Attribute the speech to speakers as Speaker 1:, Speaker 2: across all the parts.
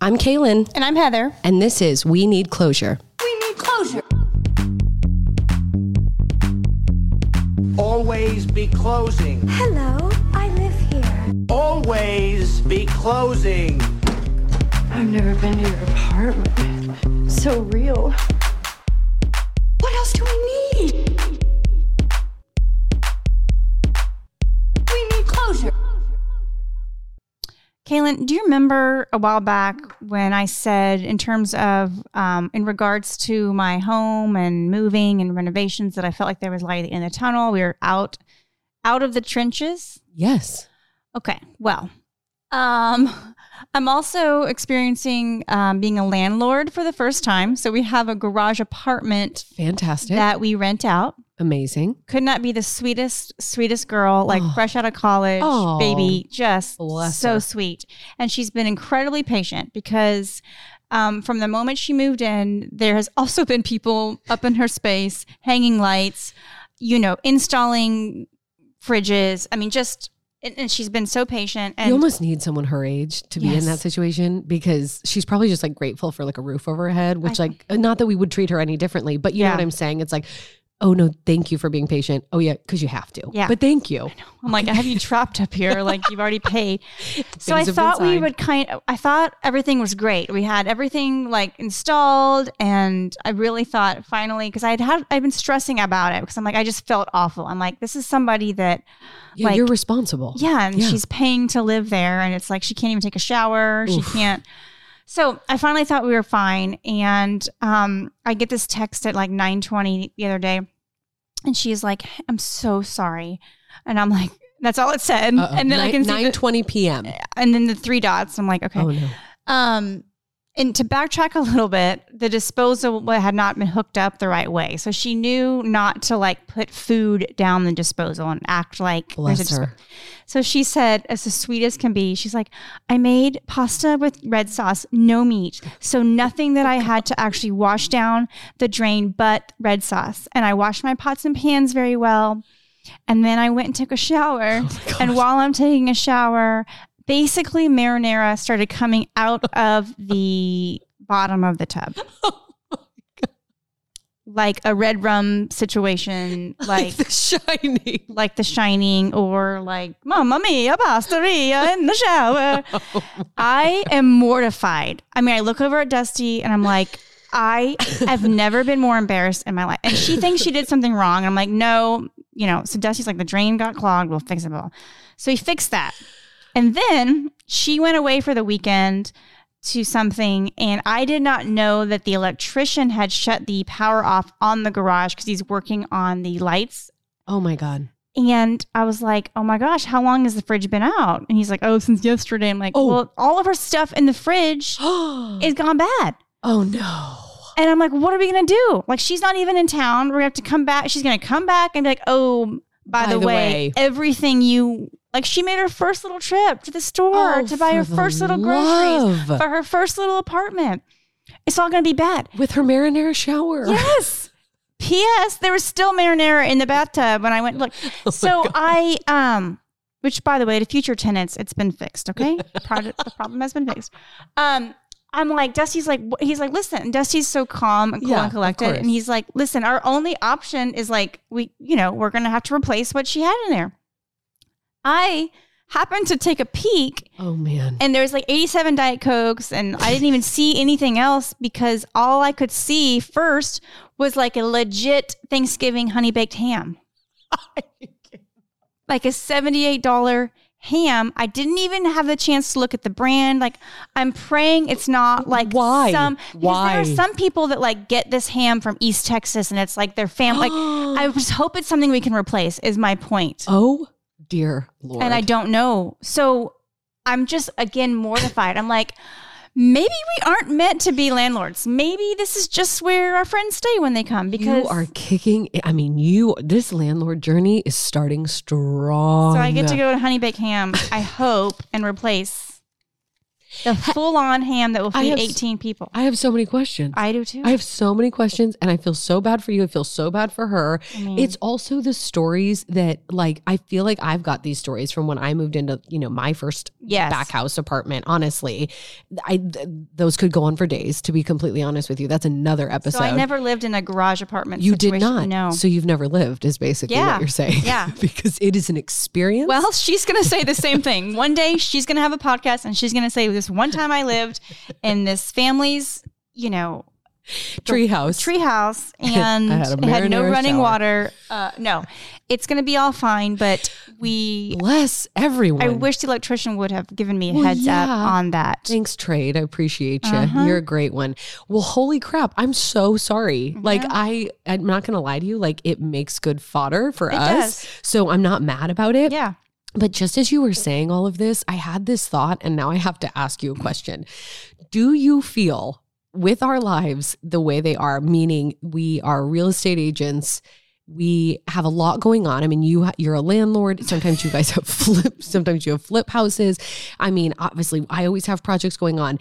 Speaker 1: I'm Kalyn,
Speaker 2: And I'm Heather.
Speaker 1: and this is We Need Closure.
Speaker 2: We need closure.
Speaker 3: Always be closing.
Speaker 4: Hello, I live here.
Speaker 3: Always be closing.
Speaker 5: I've never been to your apartment. So real.
Speaker 4: What else do we
Speaker 2: Kalyn, do you remember a while back when I said, in terms of, um, in regards to my home and moving and renovations, that I felt like there was light in the tunnel? We were out, out of the trenches.
Speaker 1: Yes.
Speaker 2: Okay. Well, um, I'm also experiencing um, being a landlord for the first time. So we have a garage apartment
Speaker 1: Fantastic.
Speaker 2: that we rent out.
Speaker 1: Amazing.
Speaker 2: Could not be the sweetest, sweetest girl, like
Speaker 1: Oh.
Speaker 2: fresh out of college,
Speaker 1: Oh.
Speaker 2: baby, just
Speaker 1: Bless
Speaker 2: so
Speaker 1: her.
Speaker 2: sweet. And she's been incredibly patient because um, from the moment she moved in, there has also been people up in her space, hanging lights, you know, installing fridges. I mean, just, and, and she's been so patient. And
Speaker 1: you almost need someone her age to be in that situation because she's probably just like grateful for like a roof over her head, which
Speaker 2: I-
Speaker 1: like not that we would treat her any differently, but you know what I'm saying? It's like, oh no, thank you for being patient. Oh yeah, because you have to.
Speaker 2: Yeah.
Speaker 1: But thank you.
Speaker 2: I'm like, I have you trapped up here. Like you've already paid. So I
Speaker 1: Things have been
Speaker 2: thought we would kind of, I thought everything was great. We had everything like installed and I really thought finally, cause I had had, I've been stressing about it because I'm like, I just felt awful. I'm like, this is somebody that,
Speaker 1: Yeah,
Speaker 2: like-
Speaker 1: you're responsible.
Speaker 2: yeah, and
Speaker 1: Yeah.
Speaker 2: she's paying to live there and it's like, she can't even take a shower. She can't. So I finally thought we were fine. And um, I get this text at like 920 the other day and she's like, I'm so sorry. And I'm like, that's all it said.
Speaker 1: Uh-oh.
Speaker 2: And then I can see the-
Speaker 1: 9:20 p.m.
Speaker 2: and then the three dots. I'm like, okay.
Speaker 1: Oh no.
Speaker 2: Um, and to backtrack a little bit, the disposal had not been hooked up the right way, so she knew not to like put food down the disposal and act like
Speaker 1: Bless her.
Speaker 2: So she said, as the sweet as can be, she's like, I made pasta with red sauce, no meat, so nothing that I had to actually wash down the drain but red sauce, and I washed my pots and pans very well. And then I went and took a shower. Oh and while I'm taking a shower, basically marinara started coming out of the bottom of the tub. Oh like a red rum situation, like
Speaker 1: the shining.
Speaker 2: like The Shining or like Mamma Mia, Pastaria in the shower. Oh I am mortified. I mean, I look over at Dusty and I'm like, I have never been more embarrassed in my life. And she thinks she did something wrong. I'm like, no, you know. So Dusty's like, the drain got clogged. We'll fix it. Blah. So he fixed that. And then she went away for the weekend to something, and I did not know that the electrician had shut the power off on the garage because he's working on the lights
Speaker 1: Oh my god.
Speaker 2: and I was like, oh my gosh, how long has the fridge been out? And he's like, oh, since yesterday. I'm like,
Speaker 1: Oh.
Speaker 2: well, all of her stuff in the fridge is gone bad.
Speaker 1: Oh no.
Speaker 2: And I'm like, what are we going to do? Like, she's not even in town. We're going to have to come back. She's going to come back and be like, oh, by, the, way, everything you, like, she made her first little trip to the store
Speaker 1: Oh,
Speaker 2: to buy her first little groceries
Speaker 1: love.
Speaker 2: for her first little apartment. It's all going to be bad.
Speaker 1: With her marinara shower.
Speaker 2: Yes. P.S. There was still marinara in the bathtub when I went look. So I um, which by the way, to future tenants, it's been fixed. Okay, Project, the problem has been fixed. Um, I'm like Dusty's like he's like listen. Dusty's so calm and cool
Speaker 1: Yeah,
Speaker 2: and collected, and he's like, listen, our only option is like we, you know, we're gonna have to replace what she had in there. I happened to take a peek
Speaker 1: Oh man.
Speaker 2: and there was like 87 diet cokes and i didn't even see anything else because all i could see first was like a legit thanksgiving honey baked ham like a $78 ham i didn't even have the chance to look at the brand like i'm praying it's not like
Speaker 1: Why?
Speaker 2: some because
Speaker 1: Why?
Speaker 2: there are some people that like get this ham from east texas and it's like their family like i just hope it's something we can replace is my point
Speaker 1: oh dear lord.
Speaker 2: and I don't know. So I'm just again mortified. I'm like, maybe we aren't meant to be landlords. Maybe this is just where our friends stay when they come because
Speaker 1: you are kicking. I mean, you. This landlord journey is starting strong.
Speaker 2: so I get to go to Honey Baked Ham, I hope, and replace The full on ham that will feed
Speaker 1: have
Speaker 2: 18 people.
Speaker 1: I have so many questions.
Speaker 2: I do too.
Speaker 1: I have so many questions and I feel so bad for you. I feel so bad for her.
Speaker 2: I mean-
Speaker 1: It's also the stories that like I feel like I've got these stories from when I moved into, you know, my first
Speaker 2: yes.
Speaker 1: back house apartment. Honestly, I th- those could go on for days to be completely honest with you. That's another episode.
Speaker 2: So I never lived in a garage apartment.
Speaker 1: you did not.
Speaker 2: No.
Speaker 1: So you've never lived is basically
Speaker 2: Yeah.
Speaker 1: what you're saying.
Speaker 2: Yeah.
Speaker 1: because it is an experience.
Speaker 2: Well, she's going to say the same thing. One day she's going to have a podcast and she's going to say, This one time I lived in this family's, you know,
Speaker 1: treehouse.
Speaker 2: treehouse and
Speaker 1: had
Speaker 2: it had no running
Speaker 1: shower.
Speaker 2: water. Uh, no, it's going to be all fine. But we,
Speaker 1: Bless everyone.
Speaker 2: I wish the electrician would have given me a
Speaker 1: Well,
Speaker 2: heads up on that.
Speaker 1: Thanks, Trade. I appreciate you.
Speaker 2: Uh-huh.
Speaker 1: You're a great one. Well, holy crap. I'm so sorry. Like I I'm not gonna lie to you, like it makes good fodder for
Speaker 2: It
Speaker 1: us.
Speaker 2: does.
Speaker 1: So I'm not mad about it.
Speaker 2: Yeah.
Speaker 1: But just as you were saying all of this, I had this thought and now I have to ask you a question. Do you feel with our lives the way they are, meaning we are real estate agents, we have a lot going on. I mean, you you're a landlord. Sometimes you guys have flip. Sometimes you have flip houses. I mean, obviously, I always have projects going on.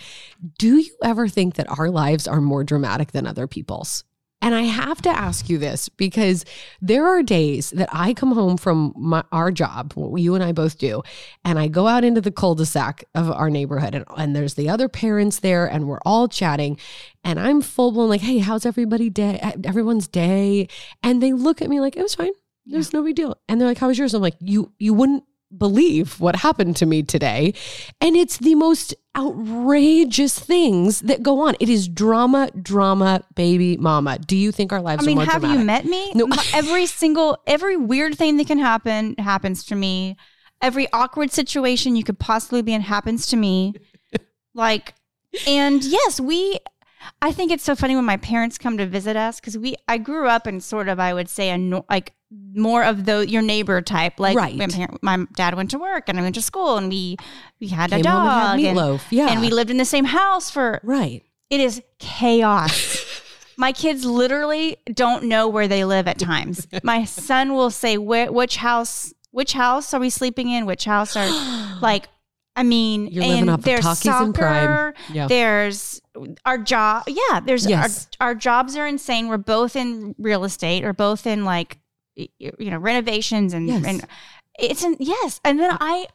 Speaker 1: Do you ever think that our lives are more dramatic than other people's? And I have to ask you this because there are days that I come home from my, our job, what you and I both do, and I go out into the cul-de-sac of our neighborhood, and, and there's the other parents there, and we're all chatting, and I'm full blown like, "Hey, how's everybody day? Everyone's day?" And they look at me like, "It was fine. There's no big deal." And they're like, "How was yours?" I'm like, "You you wouldn't believe what happened to me today," and it's the most outrageous things that go on. It is drama, drama, baby, mama. Do you think our lives
Speaker 2: I mean, have
Speaker 1: dramatic?
Speaker 2: you met me?
Speaker 1: No.
Speaker 2: Every single, every weird thing that can happen happens to me. Every awkward situation you could possibly be in happens to me. Like, and yes, we. I think it's so funny when my parents come to visit us because we. I grew up in sort of, I would say, a no, like more of the your neighbor type. Like,
Speaker 1: Right.
Speaker 2: my, parent, my dad went to work and I went to school and we we had a
Speaker 1: Came and had
Speaker 2: dog and,
Speaker 1: meatloaf. Yeah.
Speaker 2: and we lived in the same house for
Speaker 1: Right.
Speaker 2: it is chaos. My kids literally don't know where they live at times. My son will say, Which house? Which house are we sleeping in? Which house are like?" I mean,
Speaker 1: You're
Speaker 2: and
Speaker 1: off
Speaker 2: there's
Speaker 1: Takis
Speaker 2: soccer.
Speaker 1: and crime. Yeah.
Speaker 2: There's our job. Yeah, there's
Speaker 1: Yes.
Speaker 2: our our jobs are insane. We're both in real estate. We're both in like you know renovations and
Speaker 1: Yes.
Speaker 2: and it's in yes. And then uh, I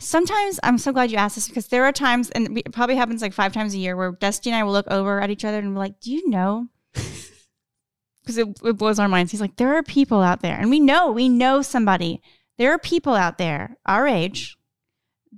Speaker 2: sometimes I'm so glad you asked this because there are times, and it probably happens like five times a year, where Dusty and I will look over at each other and be like, "Do you know?" Because it, it blows our minds. He's like, "There are people out there, and we know, we know somebody. There are people out there our age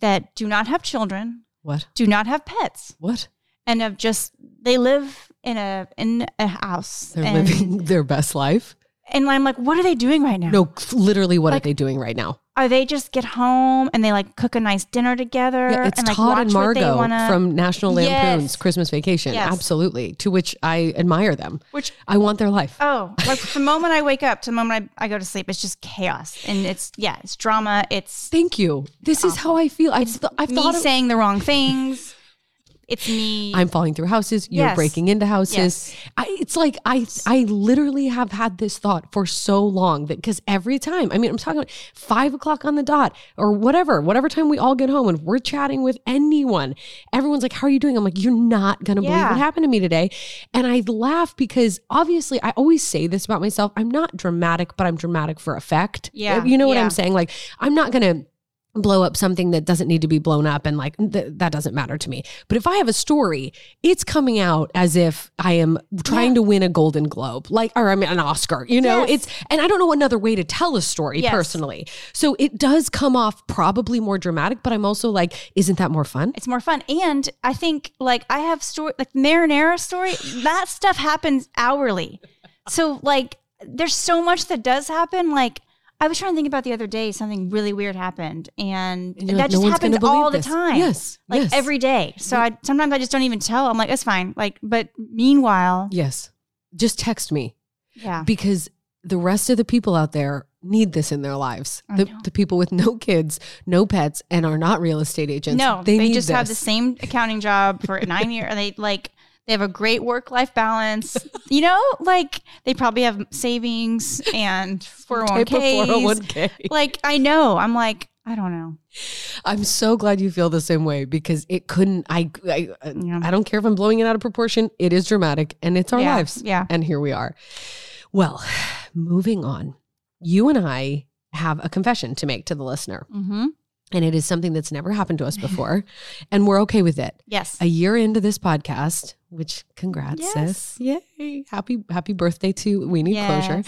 Speaker 2: that do not have children,
Speaker 1: What?
Speaker 2: do not have pets,
Speaker 1: What?
Speaker 2: and have just they live in a in a house.
Speaker 1: They're
Speaker 2: and,
Speaker 1: living their best life.
Speaker 2: and I'm like, what are they doing right now?
Speaker 1: No, literally, what
Speaker 2: Like-
Speaker 1: are they doing right now?
Speaker 2: Are they just get home and they like cook a nice dinner together?
Speaker 1: Yeah, it's
Speaker 2: and, like,
Speaker 1: Todd and
Speaker 2: watch what they
Speaker 1: Margo
Speaker 2: wanna-
Speaker 1: from National Lampoon's
Speaker 2: Yes.
Speaker 1: Christmas Vacation.
Speaker 2: Yes.
Speaker 1: Absolutely. To which I admire them.
Speaker 2: Which
Speaker 1: I want their life.
Speaker 2: oh, like the moment I wake up to the moment I, I go to sleep, it's just chaos and it's yeah, it's drama. It's
Speaker 1: Thank you. This is how I feel. I've, th- I've
Speaker 2: me
Speaker 1: thought of,
Speaker 2: saying the wrong things. It's me.
Speaker 1: I'm falling through houses. You're
Speaker 2: Yes.
Speaker 1: breaking into houses.
Speaker 2: Yes.
Speaker 1: I, it's like I I literally have had this thought for so long that because every time I mean I'm talking about five o'clock on the dot or whatever whatever time we all get home and we're chatting with anyone, everyone's like, "How are you doing?" I'm like, "You're not gonna believe what happened to me today," and I laugh because obviously I always say this about myself. I'm not dramatic, but I'm dramatic for effect.
Speaker 2: Yeah.
Speaker 1: you know what
Speaker 2: Yeah.
Speaker 1: I'm saying? Like I'm not gonna blow up something that doesn't need to be blown up and like th- that doesn't matter to me. But if I have a story, it's coming out as if I am trying to win a golden globe, like or I mean an Oscar, you know?
Speaker 2: Yes.
Speaker 1: It's and I don't know another way to tell a story
Speaker 2: Yes.
Speaker 1: personally. So it does come off probably more dramatic, but I'm also like isn't that more fun?
Speaker 2: it's more fun. And I think like I have story like marinara story, that stuff happens hourly. So like there's so much that does happen. Like I was trying to think about the other day, something really weird happened. And, that just
Speaker 1: "No
Speaker 2: happens all the
Speaker 1: this."
Speaker 2: time.
Speaker 1: Yes,
Speaker 2: Like
Speaker 1: yes.
Speaker 2: every day. So I sometimes I just don't even tell. I'm like, that's fine. Like, but meanwhile,
Speaker 1: Yes. Just text me.
Speaker 2: yeah.
Speaker 1: because the rest of the people out there need this in their lives. The, the people with no kids, no pets, and are not real estate agents.
Speaker 2: No,
Speaker 1: they,
Speaker 2: they, just have the same accounting job for nine years. They like they have a great work life balance. You know, like they probably have savings and four hundred one
Speaker 1: Type of
Speaker 2: k.
Speaker 1: 401k.
Speaker 2: Like I know, I'm like I don't know.
Speaker 1: I'm so glad you feel the same way because it couldn't. I I,
Speaker 2: Yeah.
Speaker 1: I don't care if I'm blowing it out of proportion. It is dramatic, and it's our
Speaker 2: Yeah,
Speaker 1: lives.
Speaker 2: yeah.
Speaker 1: and here we are. Well, moving on. You and I have a confession to make to the listener,
Speaker 2: Mm-hmm.
Speaker 1: And it is something that's never happened to us before, and we're okay with it.
Speaker 2: Yes.
Speaker 1: A year into this podcast, which congrats,
Speaker 2: Yes.
Speaker 1: sis! Yay! Happy happy birthday to We Need Closure.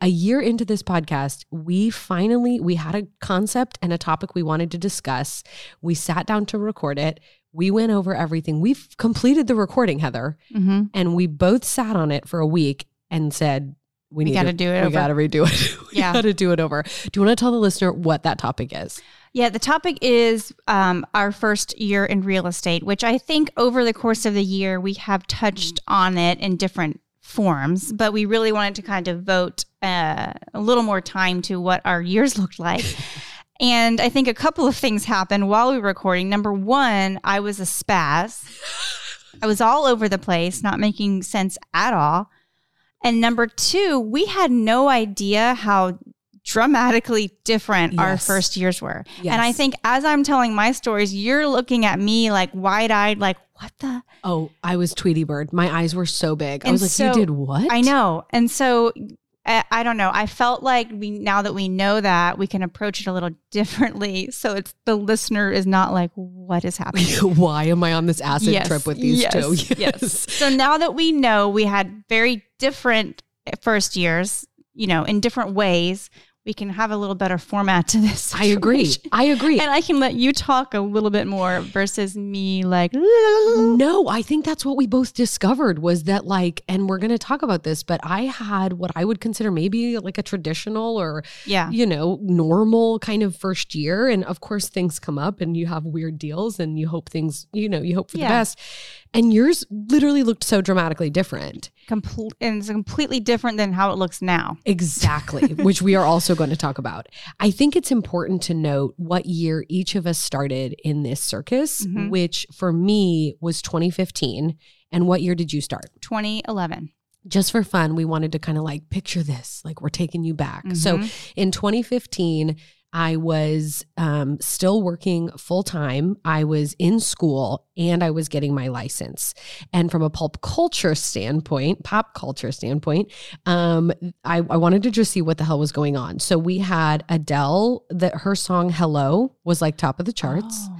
Speaker 1: A year into this podcast, we finally we had a concept and a topic we wanted to discuss. We sat down to record it. We went over everything. We've completed the recording, Heather,
Speaker 2: Mm-hmm.
Speaker 1: and we both sat on it for a week and said, "We,
Speaker 2: We
Speaker 1: need
Speaker 2: gotta
Speaker 1: to
Speaker 2: do it
Speaker 1: We
Speaker 2: over."
Speaker 1: got to redo it. we
Speaker 2: Yeah.
Speaker 1: got to do it over." Do you want to tell the listener what that topic is?
Speaker 2: Yeah, the topic is um, our first year in real estate, which I think over the course of the year we have touched on it in different forms, but we really wanted to kind of vote uh, a little more time to what our years looked like. and I think a couple of things happened while we were recording. Number one, I was a spaz. I was all over the place, not making sense at all. And number two, we had no idea how dramatically different our first years were.
Speaker 1: Yes.
Speaker 2: And I think as I'm telling my stories, you're looking at me like wide eyed, like, what the?
Speaker 1: Oh, I was Tweety Bird. My eyes were so big. I was like,
Speaker 2: so-
Speaker 1: "You did what?"
Speaker 2: I know. And so I, I don't know. I felt like we now that we know that, we can approach it a little differently. So it's the listener is not like, what is happening?
Speaker 1: Why am I on this acid
Speaker 2: Yes,
Speaker 1: trip with these
Speaker 2: yes,
Speaker 1: two?
Speaker 2: Yes. So now that we know we had very different first years, you know, in different ways, we can have a little better format to this.
Speaker 1: I agree. I agree.
Speaker 2: And I can let you talk a little bit more versus me like
Speaker 1: No, I think that's what we both discovered was that like, and we're going to talk about this, but I had what I would consider maybe like a traditional or,
Speaker 2: Yeah.
Speaker 1: you know, normal kind of first year. And of course, things come up and you have weird deals and you hope things, you know, you hope for
Speaker 2: Yeah.
Speaker 1: the best. And yours literally looked so dramatically different.
Speaker 2: Complete and it's completely different than how it looks now.
Speaker 1: Exactly, which we are also going to talk about. I think it's important to note what year each of us started in this circus,
Speaker 2: Mhm.
Speaker 1: which for me was 2015. And what year did you start?
Speaker 2: 2011.
Speaker 1: Just for fun, we wanted to kind of like picture this, like we're taking you back. So
Speaker 2: Mhm.
Speaker 1: in 2015, I was um, still working full time. I was in school and I was getting my license. And from a pulp culture standpoint, pop culture standpoint, um, I, I wanted to just see what the hell was going on. So we had Adele, that her song "Hello" was like top of the charts,
Speaker 2: Oh.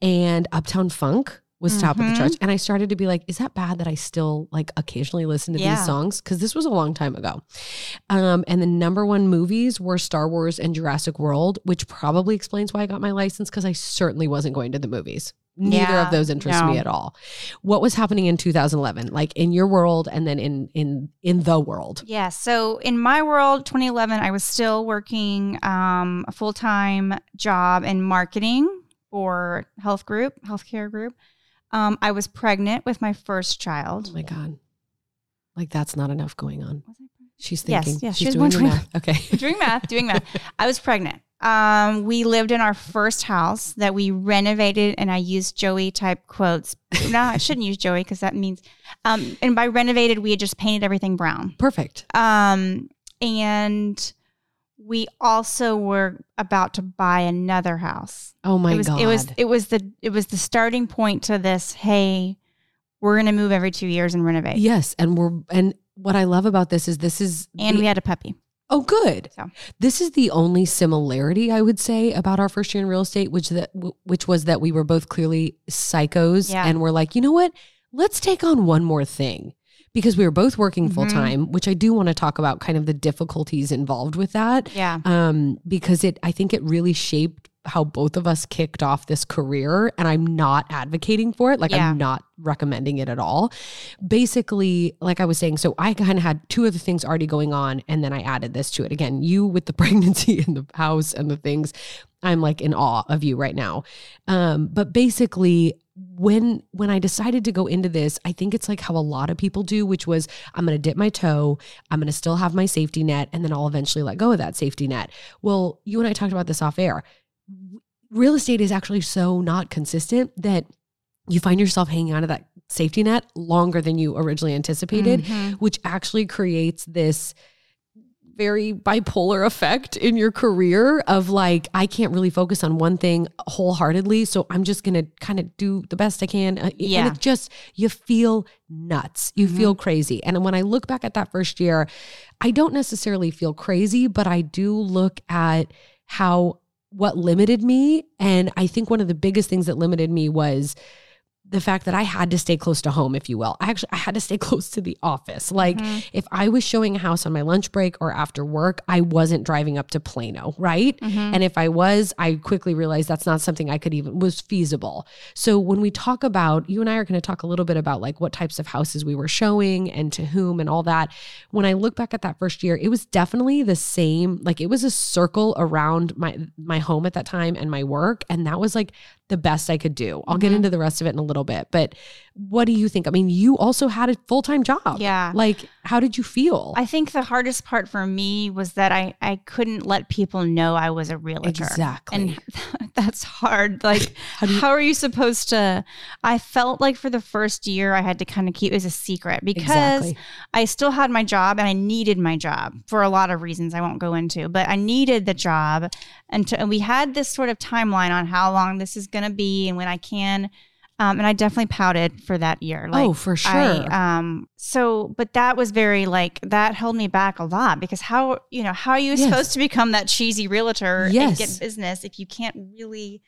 Speaker 1: and Uptown Funk was top of the charts. And I started to be like, is that bad that I still like occasionally listen to
Speaker 2: Yeah.
Speaker 1: these songs? Because this was a long time ago. Um, and the number one movies were Star Wars and Jurassic World, which probably explains why I got my license because I certainly wasn't going to the movies. Neither
Speaker 2: Yeah,
Speaker 1: of those interest me at all. What was happening in 2011, like in your world and then in in in the world?
Speaker 2: Yeah. So in my world, 2011, I was still working um, a full time job in marketing for health group, healthcare group. Um, I was pregnant with my first child.
Speaker 1: Oh my god, like that's not enough going on.
Speaker 2: Was I pregnant?
Speaker 1: She's thinking.
Speaker 2: yes,
Speaker 1: she's
Speaker 2: she
Speaker 1: doing math. Okay.
Speaker 2: doing math, doing math. I was pregnant. Um, we lived in our first house that we renovated, and I used Joey type quotes. No, I shouldn't use Joey because that means. Um, and by renovated, we had just painted everything brown.
Speaker 1: Perfect.
Speaker 2: Um, and we also were about to buy another house.
Speaker 1: Oh my
Speaker 2: it was
Speaker 1: god.
Speaker 2: it was it was the it was the starting point to this. Hey, we're gonna move every two years and renovate.
Speaker 1: Yes, and we're and what I love about this is this is
Speaker 2: And
Speaker 1: the-
Speaker 2: we had a puppy.
Speaker 1: oh good.
Speaker 2: So.
Speaker 1: This is the only similarity I would say about our first year in real estate, which that which was that we were both clearly psychos,
Speaker 2: Yeah.
Speaker 1: and we're like, you know what? Let's take on one more thing because we were both working full time, which I do want to talk about, kind of the difficulties involved with that,
Speaker 2: Yeah.
Speaker 1: um, because it I think it really shaped how both of us kicked off this career, and I'm not advocating for it. Like
Speaker 2: Yeah.
Speaker 1: I'm not recommending it at all basically, like I was saying, so I kind of had two other things already going on, and then I added this to it. Again, you with the pregnancy and the house and the things, I'm like in awe of you right now. Um, but basically, when when I decided to go into this, I think it's like how a lot of people do, which was I'm going to dip my toe, I'm going to still have my safety net, and then I'll eventually let go of that safety net. Well, you and I talked about this off air. Real estate is actually so not consistent that you find yourself hanging onto that safety net longer than you originally anticipated,
Speaker 2: Mhm.
Speaker 1: which actually creates this very bipolar effect in your career of like I can't really focus on one thing wholeheartedly, so I'm just gonna kind of do the best I can. Uh,
Speaker 2: Yeah.
Speaker 1: and it just you feel nuts, you feel crazy. And when I look back at that first year, I don't necessarily feel crazy, but I do look at how what limited me, and I think one of the biggest things that limited me was the fact that I had to stay close to home, if you will. I actually I had to stay close to the office. Like mm-hmm. if I was showing a house on my lunch break or after work, I wasn't driving up to Plano, right? Mm-hmm. And if I was, I quickly realized that's not something I could even was feasible. So when we talk about you and I are going to talk a little bit about like what types of houses we were showing and to whom and all that. When I look back at that first year, it was definitely the same, like it was a circle around my my home at that time and my work and that was like the best I could do. I'll get mm-hmm. into the rest of it in a little bit, but what do you think? I mean, you also had a full-time job.
Speaker 2: Yeah.
Speaker 1: Like how did you feel?
Speaker 2: I think the hardest part for me was that I, I couldn't let people know I was a realtor.
Speaker 1: Exactly.
Speaker 2: And that's hard. Like, how, are you supposed to? I felt like for the first year, I had to kind of keep it as a secret because
Speaker 1: Exactly.
Speaker 2: I still had my job and I needed my job for a lot of reasons I won't go into, but I needed the job. And, to, and we had this sort of timeline on how long this is going to be and when I can. Um, and I definitely pouted for that year.
Speaker 1: Oh, for
Speaker 2: I,
Speaker 1: sure.
Speaker 2: um, so, but that was very like that held me back a lot because how you know how are you
Speaker 1: Yes.
Speaker 2: supposed to become that cheesy realtor
Speaker 1: Yes.
Speaker 2: and get business if you can't really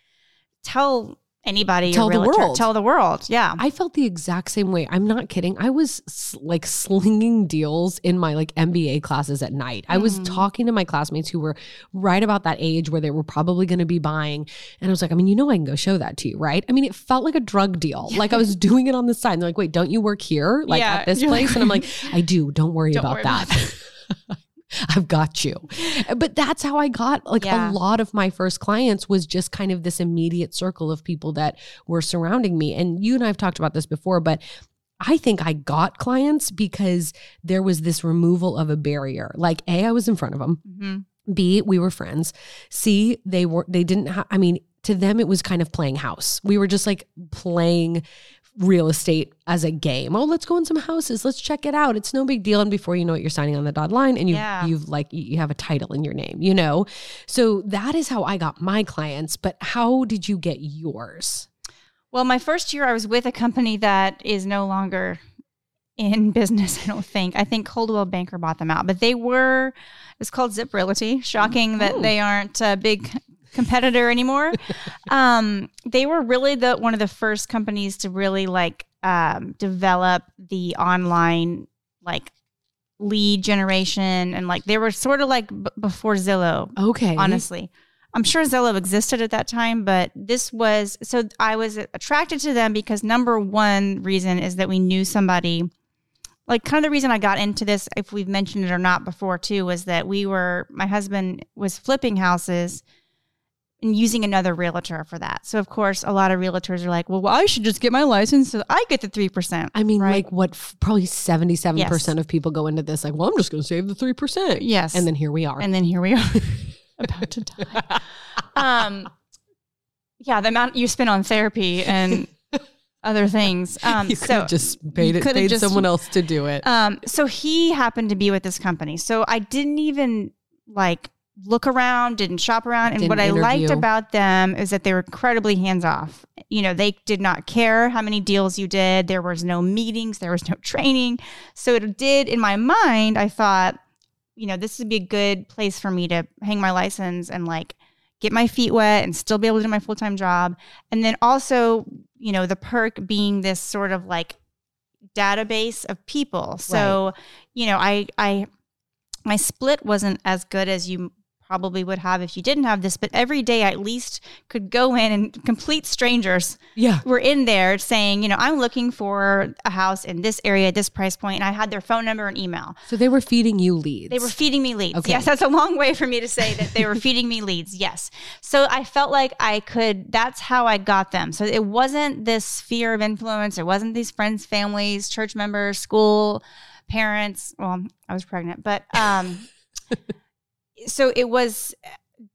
Speaker 2: tell anybody
Speaker 1: Tell the world.
Speaker 2: Tell the world, yeah.
Speaker 1: I felt the exact same way. I'm not kidding. I was like slinging deals in my like MBA classes at night. I was mm-hmm. talking to my classmates who were right about that age where they were probably going to be buying. And I was like, I mean, you know, I can go show that to you, right? I mean, it felt like a drug deal. Like I was doing it on the side. And they're like, wait, don't you work here? Like
Speaker 2: Yeah.
Speaker 1: at this
Speaker 2: You're
Speaker 1: place?
Speaker 2: like-
Speaker 1: and I'm like, I do. Don't worry
Speaker 2: Don't
Speaker 1: about
Speaker 2: worry
Speaker 1: that.
Speaker 2: about
Speaker 1: I've got you. But that's how I got like
Speaker 2: Yeah.
Speaker 1: a lot of my first clients was just kind of this immediate circle of people that were surrounding me. And you and I have talked about this before, but I think I got clients because there was this removal of a barrier. Like A, I was in front of them.
Speaker 2: Mhm.
Speaker 1: B, we were friends. C, they were they didn't have I mean, to them it was kind of playing house. We were just like playing real estate as a game. Oh, let's go in some houses. Let's check it out. It's no big deal. And before you know it, you're signing on the dotted line and you've
Speaker 2: Yeah.
Speaker 1: you've like you have a title in your name, you know? So that is how I got my clients. But how did you get yours?
Speaker 2: Well, my first year, I was with a company that is no longer in business. I don't think. I think Coldwell Banker bought them out, but they were. It's called Zip Realty. Shocking
Speaker 1: Oh.
Speaker 2: that they aren't a big competitor anymore. um, they were really the one of the first companies to really like um, develop the online like lead generation and like they were sort of like b- before Zillow
Speaker 1: Okay.
Speaker 2: honestly. I'm sure Zillow existed at that time, but this was so I was attracted to them because number one reason is that we knew somebody. Like, kind of the reason I got into this, if we've mentioned it or not before, too, was that we were, my husband was flipping houses and using another realtor for that. So, of course, a lot of realtors are like, well, I should just get my license so I get the 3%.
Speaker 1: I mean,
Speaker 2: right?
Speaker 1: like what? Probably seventy-seven percent
Speaker 2: Yes.
Speaker 1: of people go into this like, well, I'm just going to save the three percent.
Speaker 2: Yes.
Speaker 1: and then here we are.
Speaker 2: and then here we are about to die um yeah the amount you spend on therapy and other things um
Speaker 1: you could
Speaker 2: so
Speaker 1: just paid it, paid
Speaker 2: just-
Speaker 1: someone else to do it.
Speaker 2: um so he happened to be with this company so i didn't even like look around didn't shop around and what i liked about them is that they were incredibly hands off you know they did not care how many deals you did. There was no meetings there was no training. So it did in my mind i thought you know this would be a good place for me to hang my license and like get my feet wet and still be able to do my full-time job. And then also you know the perk being this sort of like database of people. So you know i i my split wasn't as good as you probably would have if you didn't have this but every day i at least could go in and complete strangers
Speaker 1: yeah.
Speaker 2: were in there saying you know i'm looking for a house in this area at this price point and i had their phone number and email
Speaker 1: So they were feeding you leads.
Speaker 2: they were feeding me leads.
Speaker 1: Okay.
Speaker 2: Yes, that's a long way for me to say that they were feeding me leads. Yes. So I felt like I could, that's how I got them. So it wasn't this fear of influence. It wasn't these friends, families, church members, school, parents. Well, I was pregnant, but um, so it was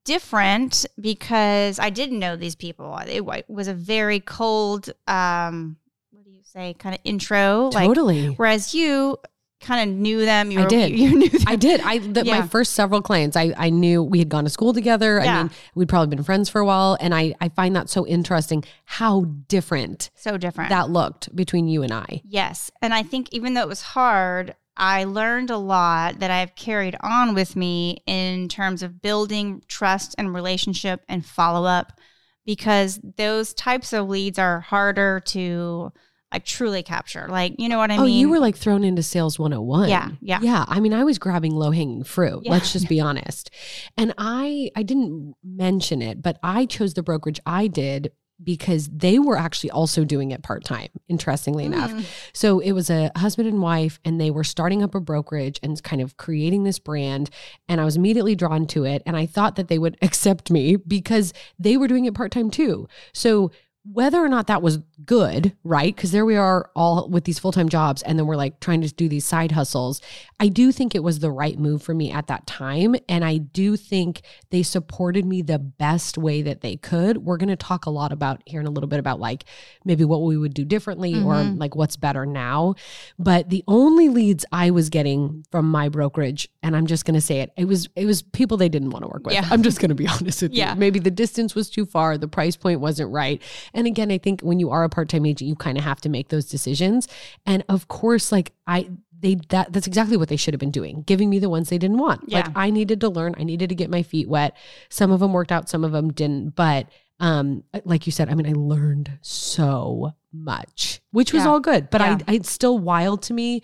Speaker 2: different because I didn't know these people. It was a very cold, um, what do you say, kind of intro. Like,
Speaker 1: totally.
Speaker 2: Whereas you kind of knew them. You
Speaker 1: I
Speaker 2: were-
Speaker 1: did.
Speaker 2: You knew them.
Speaker 1: I did. I the,
Speaker 2: Yeah.
Speaker 1: my first several clients, I I knew we had gone to school together. I mean, we'd probably been friends for a while, and I I find that so interesting how different
Speaker 2: so different.
Speaker 1: that looked between you and I.
Speaker 2: Yes. And I think even though it was hard, I learned a lot that I've carried on with me in terms of building trust and relationship and follow up because those types of leads are harder to like truly capture. Like, you know what I
Speaker 1: oh,
Speaker 2: mean? oh, mean?
Speaker 1: you were like thrown into sales 101.
Speaker 2: Yeah, yeah.
Speaker 1: Yeah, I mean, I was grabbing low-hanging fruit.
Speaker 2: Yeah.
Speaker 1: Let's just be honest. And I I didn't mention it, but I chose the brokerage I did because they were actually also doing it part-time, interestingly enough.
Speaker 2: Mm.
Speaker 1: So it was a husband and wife, and they were starting up a brokerage and kind of creating this brand. And I was immediately drawn to it. And I thought that they would accept me because they were doing it part time too. So whether or not that was good, right? Because there we are all with these full time jobs, and then we're like trying to do these side hustles. I do think it was the right move for me at that time. And I do think they supported me the best way that they could. We're going to talk a lot about here in a little bit about like maybe what we would do differently or
Speaker 2: Mhm.
Speaker 1: like what's better now. But the only leads I was getting from my brokerage, and I'm just going to say it, it was it was people they didn't want to work with.
Speaker 2: Yeah.
Speaker 1: I'm just going to be honest with
Speaker 2: Yeah.
Speaker 1: you. Maybe the distance was too far, the price point wasn't right. And again, I think when you are a part-time agent, you kind of have to make those decisions. And of course, like I they that that's exactly what they should have been doing, giving me the ones they didn't want.
Speaker 2: Yeah.
Speaker 1: Like I needed to learn, I needed to get my feet wet. Some of them worked out, some of them didn't, but um like you said, I mean, I learned so much, which was
Speaker 2: Yeah.
Speaker 1: all good, but
Speaker 2: Yeah.
Speaker 1: I it's still wild to me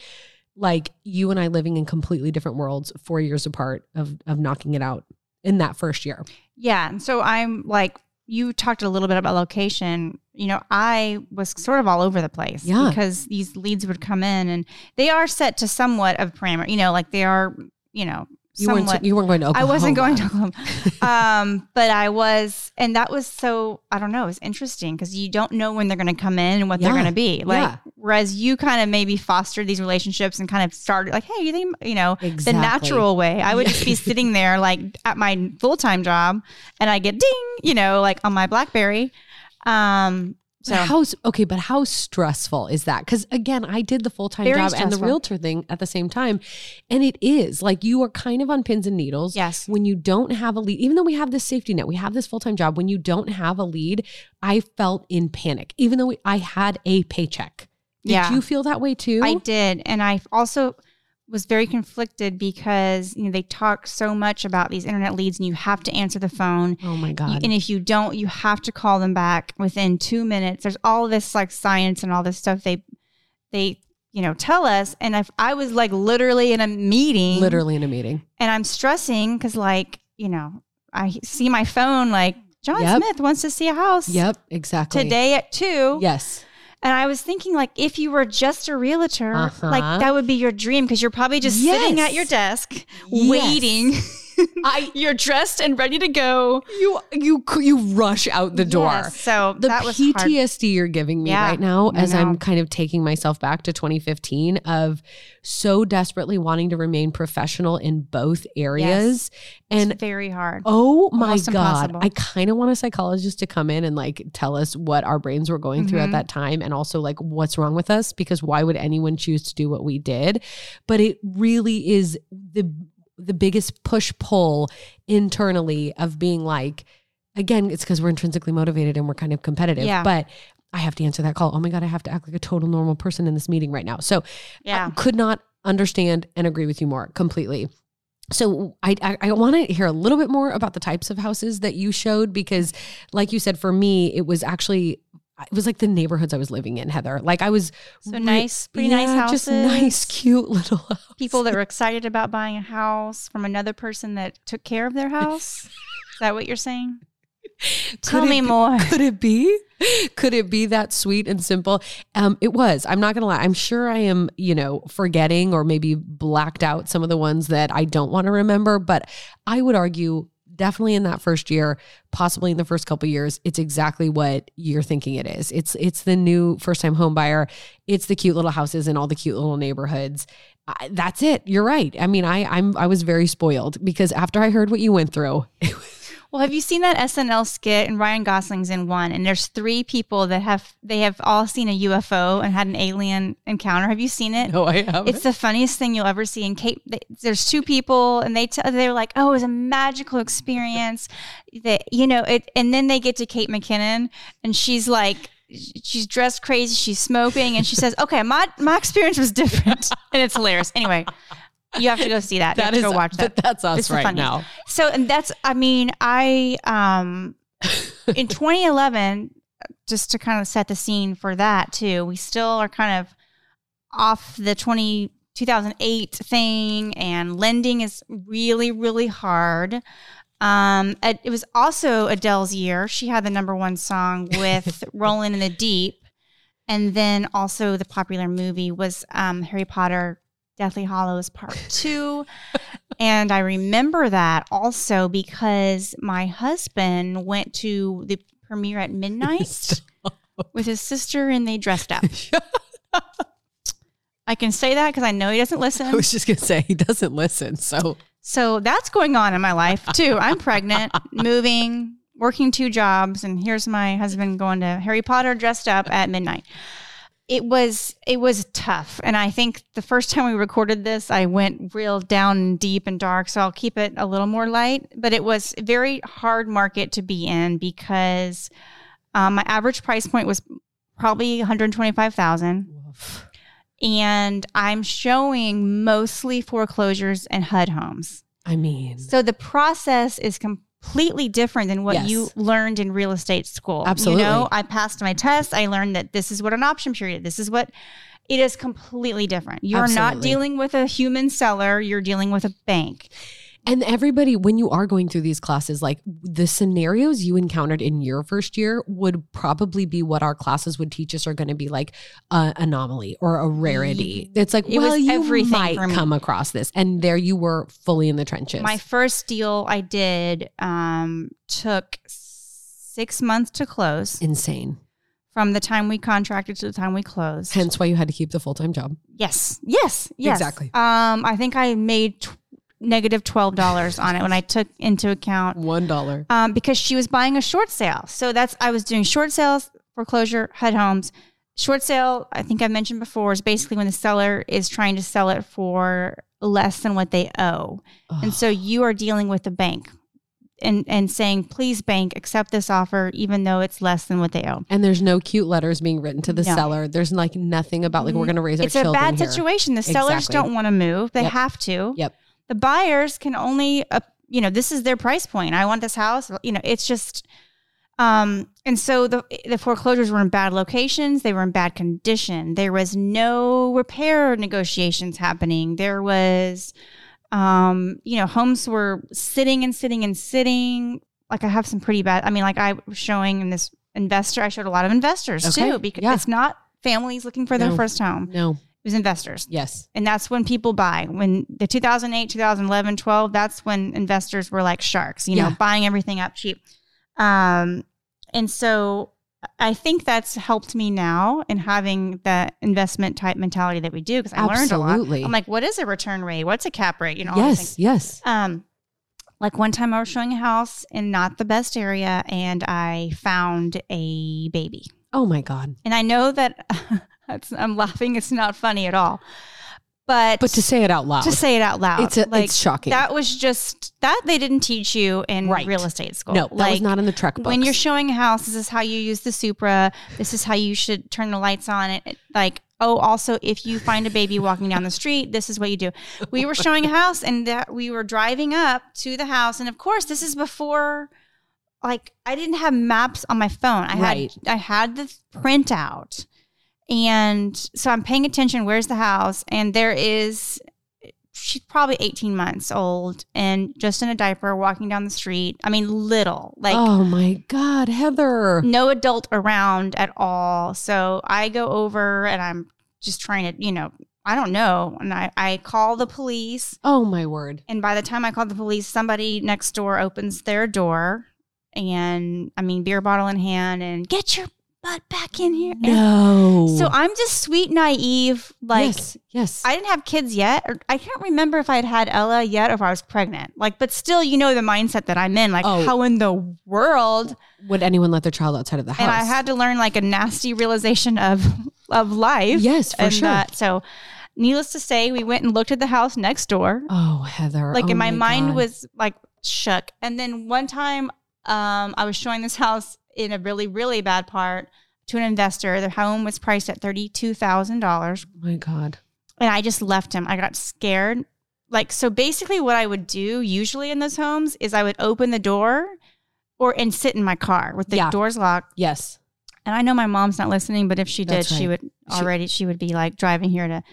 Speaker 1: like you and I living in completely different worlds 4 years apart of of knocking it out in that first year.
Speaker 2: Yeah. And so I'm like, you talked a little bit about location. You know, I was sort of all over the place
Speaker 1: Yeah.
Speaker 2: because these leads would come in and they are set to somewhat of parameter, you know, like they are, you know,
Speaker 1: You
Speaker 2: somewhat.
Speaker 1: weren't you weren't going to
Speaker 2: I wasn't going to Oklahoma. um, but I was, and that was so, I don't know, it was interesting because you don't know when they're going to come in and what they're going to be. Like,
Speaker 1: Yeah.
Speaker 2: whereas you kind of maybe fostered these relationships and kind of started like, hey, you think, you know,
Speaker 1: Exactly.
Speaker 2: the natural way. I would just be sitting there like at my full time job and I get ding, you know, like on my Blackberry. Um, so
Speaker 1: But how okay, but how stressful is that? Because again, I did the full time job and the realtor thing at the same time, and it is like you are kind of on pins and needles.
Speaker 2: Yes.
Speaker 1: when you don't have a lead, even though we have this safety net, we have this full time job. When you don't have a lead, I felt in panic, even though we, I had a paycheck. Did
Speaker 2: Yeah.
Speaker 1: you feel that way too?
Speaker 2: I did. And I also was very conflicted because, you know, they talk so much about these internet leads and you have to answer the phone.
Speaker 1: oh my
Speaker 2: You-
Speaker 1: god!
Speaker 2: and if you don't, you have to call them back within two minutes. There's all this like science and all this stuff they they you know tell us. And if I was like literally in a meeting,
Speaker 1: Literally in a meeting.
Speaker 2: and I'm stressing because like you know I see my phone like John
Speaker 1: Yep.
Speaker 2: Smith wants to see a house
Speaker 1: Yep, exactly.
Speaker 2: today at two.
Speaker 1: Yes.
Speaker 2: And I was thinking like if you were just a realtor,
Speaker 1: Uh-huh.
Speaker 2: like that would be your dream because you're probably just sitting at your desk
Speaker 1: Yes.
Speaker 2: waiting.
Speaker 1: I
Speaker 2: you're dressed and ready to go.
Speaker 1: you you you rush out the door.
Speaker 2: Yes, so
Speaker 1: the
Speaker 2: that was hard.
Speaker 1: PTSD you're giving me
Speaker 2: Yeah,
Speaker 1: right now as I'm kind of taking myself back to 2015 of so desperately wanting to remain professional in both areas
Speaker 2: and
Speaker 1: and
Speaker 2: very hard.
Speaker 1: oh my
Speaker 2: Almost
Speaker 1: god
Speaker 2: impossible.
Speaker 1: I kind of want a psychologist to come in and like tell us what our brains were going through at
Speaker 2: Mhm.
Speaker 1: that time and also like what's wrong with us because why would anyone choose to do what we did but it really is the the biggest push pull internally of being like again it's because we're intrinsically motivated and we're kind of competitive
Speaker 2: Yeah.
Speaker 1: but i have to answer that call oh my god i have to act like a total normal person in this meeting right now so
Speaker 2: Yeah.
Speaker 1: I could not understand and agree with you more completely so I, I, I want to hear a little bit more about the types of houses that you showed because like you said for me it was actually it was like the neighborhoods I was living in Heather like I was
Speaker 2: So
Speaker 1: re-
Speaker 2: nice, pretty nice
Speaker 1: yeah, just
Speaker 2: houses.
Speaker 1: nice cute little house.
Speaker 2: People that were excited about buying a house from another person that took care of their house. Is that what you're saying? Tell
Speaker 1: Could
Speaker 2: me
Speaker 1: it
Speaker 2: more.
Speaker 1: Could it be? Could it be that sweet and simple? Um, it was. I'm not gonna lie. I'm sure I am, you know, forgetting or maybe blacked out some of the ones that I don't want to remember. But I would argue definitely in that first year, possibly in the first couple years, it's exactly what you're thinking it is. It's it's the new first time home buyer. It's the cute little houses in all the cute little neighborhoods. I, that's it. You're right. I mean, I I'm I was very spoiled because after I heard what you went through,
Speaker 2: Well, have you seen that SNL skit? And Ryan Gosling's in one, and there's three people that have they have all seen a UFO and had an alien encounter. Have you seen it?
Speaker 1: No, I haven't.
Speaker 2: It's the funniest thing you'll ever see. And Kate, they, there's two people, and they t- they're like, "Oh, it was a magical experience." That you know it, and then they get to Kate McKinnon, and she's like, she's dressed crazy, she's smoking, and she says, "Okay, my my experience was different," and it's hilarious. Anyway, you have to go see that. you have
Speaker 1: that
Speaker 2: to
Speaker 1: is
Speaker 2: go watch that.
Speaker 1: That's us
Speaker 2: It's
Speaker 1: right
Speaker 2: funniest.
Speaker 1: now.
Speaker 2: So, and that's, I mean, I, um, in 2011, just to kind of set the scene for that too, we still are kind of off the 20, 2008 thing and lending is really, really hard. Um, it it was also Adele's year. She had the number one song with Rolling in the Deep. And then also the popular movie was um, Harry Potter Deathly Hallows Part Two. and I remember that also because my husband went to the premiere at midnight with his sister and they dressed up. I can say that because I know he doesn't listen.
Speaker 1: I was just gonna say he doesn't listen. So
Speaker 2: So that's going on in my life too. I'm pregnant, moving, working two jobs, and here's my husband going to Harry Potter dressed up at midnight. It was it was tough, and I think the first time we recorded this, I went real down deep and dark. So I'll keep it a little more light. But it was a very hard market to be in because um, my average price point was probably 125,000 and I'm showing mostly foreclosures and HUD homes.
Speaker 1: I mean,
Speaker 2: So the process is completely different than what
Speaker 1: Yes.
Speaker 2: you learned in real estate school.
Speaker 1: Absolutely.
Speaker 2: You know, I passed my test. I learned that this is what an option period. This is what it is completely different. You're not dealing with a human seller. You're dealing with a bank.
Speaker 1: And everybody, when you are going through these classes, like the scenarios you encountered in your first year would probably be what our classes would teach us are going to be like an anomaly or a rarity. It's like,
Speaker 2: It
Speaker 1: well, you
Speaker 2: everything
Speaker 1: might come across this. And there you were fully in the trenches.
Speaker 2: My first deal I did um, took six months to close
Speaker 1: Insane.
Speaker 2: from the time we contracted to the time we closed.
Speaker 1: Hence why you had to keep the full time job.
Speaker 2: Yes. Yes. Yes.
Speaker 1: Exactly.
Speaker 2: Um, I think I made t- negative twelve dollars on it when I took into account
Speaker 1: One dollar.
Speaker 2: um, because she was buying a short sale. So that's I was doing short sales, foreclosure, HUD homes. Short sale, I think I mentioned before, is basically when the seller is trying to sell it for less than what they owe. And so you are dealing with the bank and, and saying, please, bank, accept this offer, even though it's less than what they owe.
Speaker 1: And there's no cute letters being written to the
Speaker 2: No.
Speaker 1: seller. There's like nothing about like we're going to raise our
Speaker 2: It's a bad
Speaker 1: here.
Speaker 2: situation. The sellers
Speaker 1: Exactly.
Speaker 2: don't want to move, they
Speaker 1: Yep.
Speaker 2: have to.
Speaker 1: Yep.
Speaker 2: The buyers can only uh, you know this is their price point. I want this house. You know it's just um and so the the foreclosures were in bad locations. They were in bad condition. There was no repair negotiations happening. There was um you know homes were sitting and sitting and sitting. Like i have some pretty bad i mean like i was showing in this investor i showed a lot of investors
Speaker 1: Okay,
Speaker 2: too because
Speaker 1: yeah.
Speaker 2: it's not families looking for their
Speaker 1: No.
Speaker 2: first home.
Speaker 1: No.
Speaker 2: It was investors
Speaker 1: Yes.
Speaker 2: and that's when people buy when the 2008 2011 12 that's when investors were like sharks you know buying everything up cheap um and so i think that's helped me now in having the investment type mentality that we do because i learned a lot i'm like what is a return rate what's a cap rate you know all these things.
Speaker 1: Yes. Yes.
Speaker 2: um like one time i was showing a house in not the best area and i found a baby
Speaker 1: Oh my God.
Speaker 2: and i know that it's, i'm laughing it's not funny at all but
Speaker 1: But to say it out loud.
Speaker 2: to say it out loud.
Speaker 1: It's a- it's shocking.
Speaker 2: That was just that they didn't teach you in
Speaker 1: Right.
Speaker 2: real estate school.
Speaker 1: no, that was not in the truck books.
Speaker 2: when you're showing a house. This is how you use the Supra. This is how you should turn the lights on. It it- like oh, also if you find a baby walking down the street, this is what you do. We were showing a house, and that we were driving up to the house, and of course, this is before. Like I didn't have maps on my phone. I
Speaker 1: Right.
Speaker 2: had I had the printout. And so I'm paying attention. Where's the house? And there is, she's probably 18 months old and just in a diaper walking down the street. I mean, little, like
Speaker 1: oh my God, Heather.
Speaker 2: no adult around at all. So I go over and I'm just trying to, you know, I don't know. And I, I call the police.
Speaker 1: Oh my word.
Speaker 2: And by the time I call the police, somebody next door opens their door and I mean, beer bottle in hand and get your butt back in here. And
Speaker 1: No.
Speaker 2: So I'm just sweet, naive. Like
Speaker 1: yes, yes.
Speaker 2: I didn't have kids yet, or I can't remember if I had had Ella yet or if I was pregnant. Like, but still, you know the mindset that I'm in. Like,
Speaker 1: Oh.
Speaker 2: how in the world?
Speaker 1: Would anyone let their child outside of the house?
Speaker 2: And I had to learn like a nasty realization of of life.
Speaker 1: Yes, for
Speaker 2: and
Speaker 1: sure.
Speaker 2: That, so, needless to say, we went and looked at the house next door.
Speaker 1: Oh, Heather.
Speaker 2: like,
Speaker 1: oh
Speaker 2: and my, mind
Speaker 1: God.
Speaker 2: was like shook. And then one time, um, I was showing this house in a really, really bad part to an investor. The home was priced at thirty two thousand dollars.
Speaker 1: Oh my God.
Speaker 2: and I just left him. I got scared. Like so basically what I would do usually in those homes is I would open the door or and sit in my car with the
Speaker 1: Yeah.
Speaker 2: doors locked.
Speaker 1: Yes.
Speaker 2: And I know my mom's not listening, but if she did,
Speaker 1: That's
Speaker 2: she would already she would be like driving here to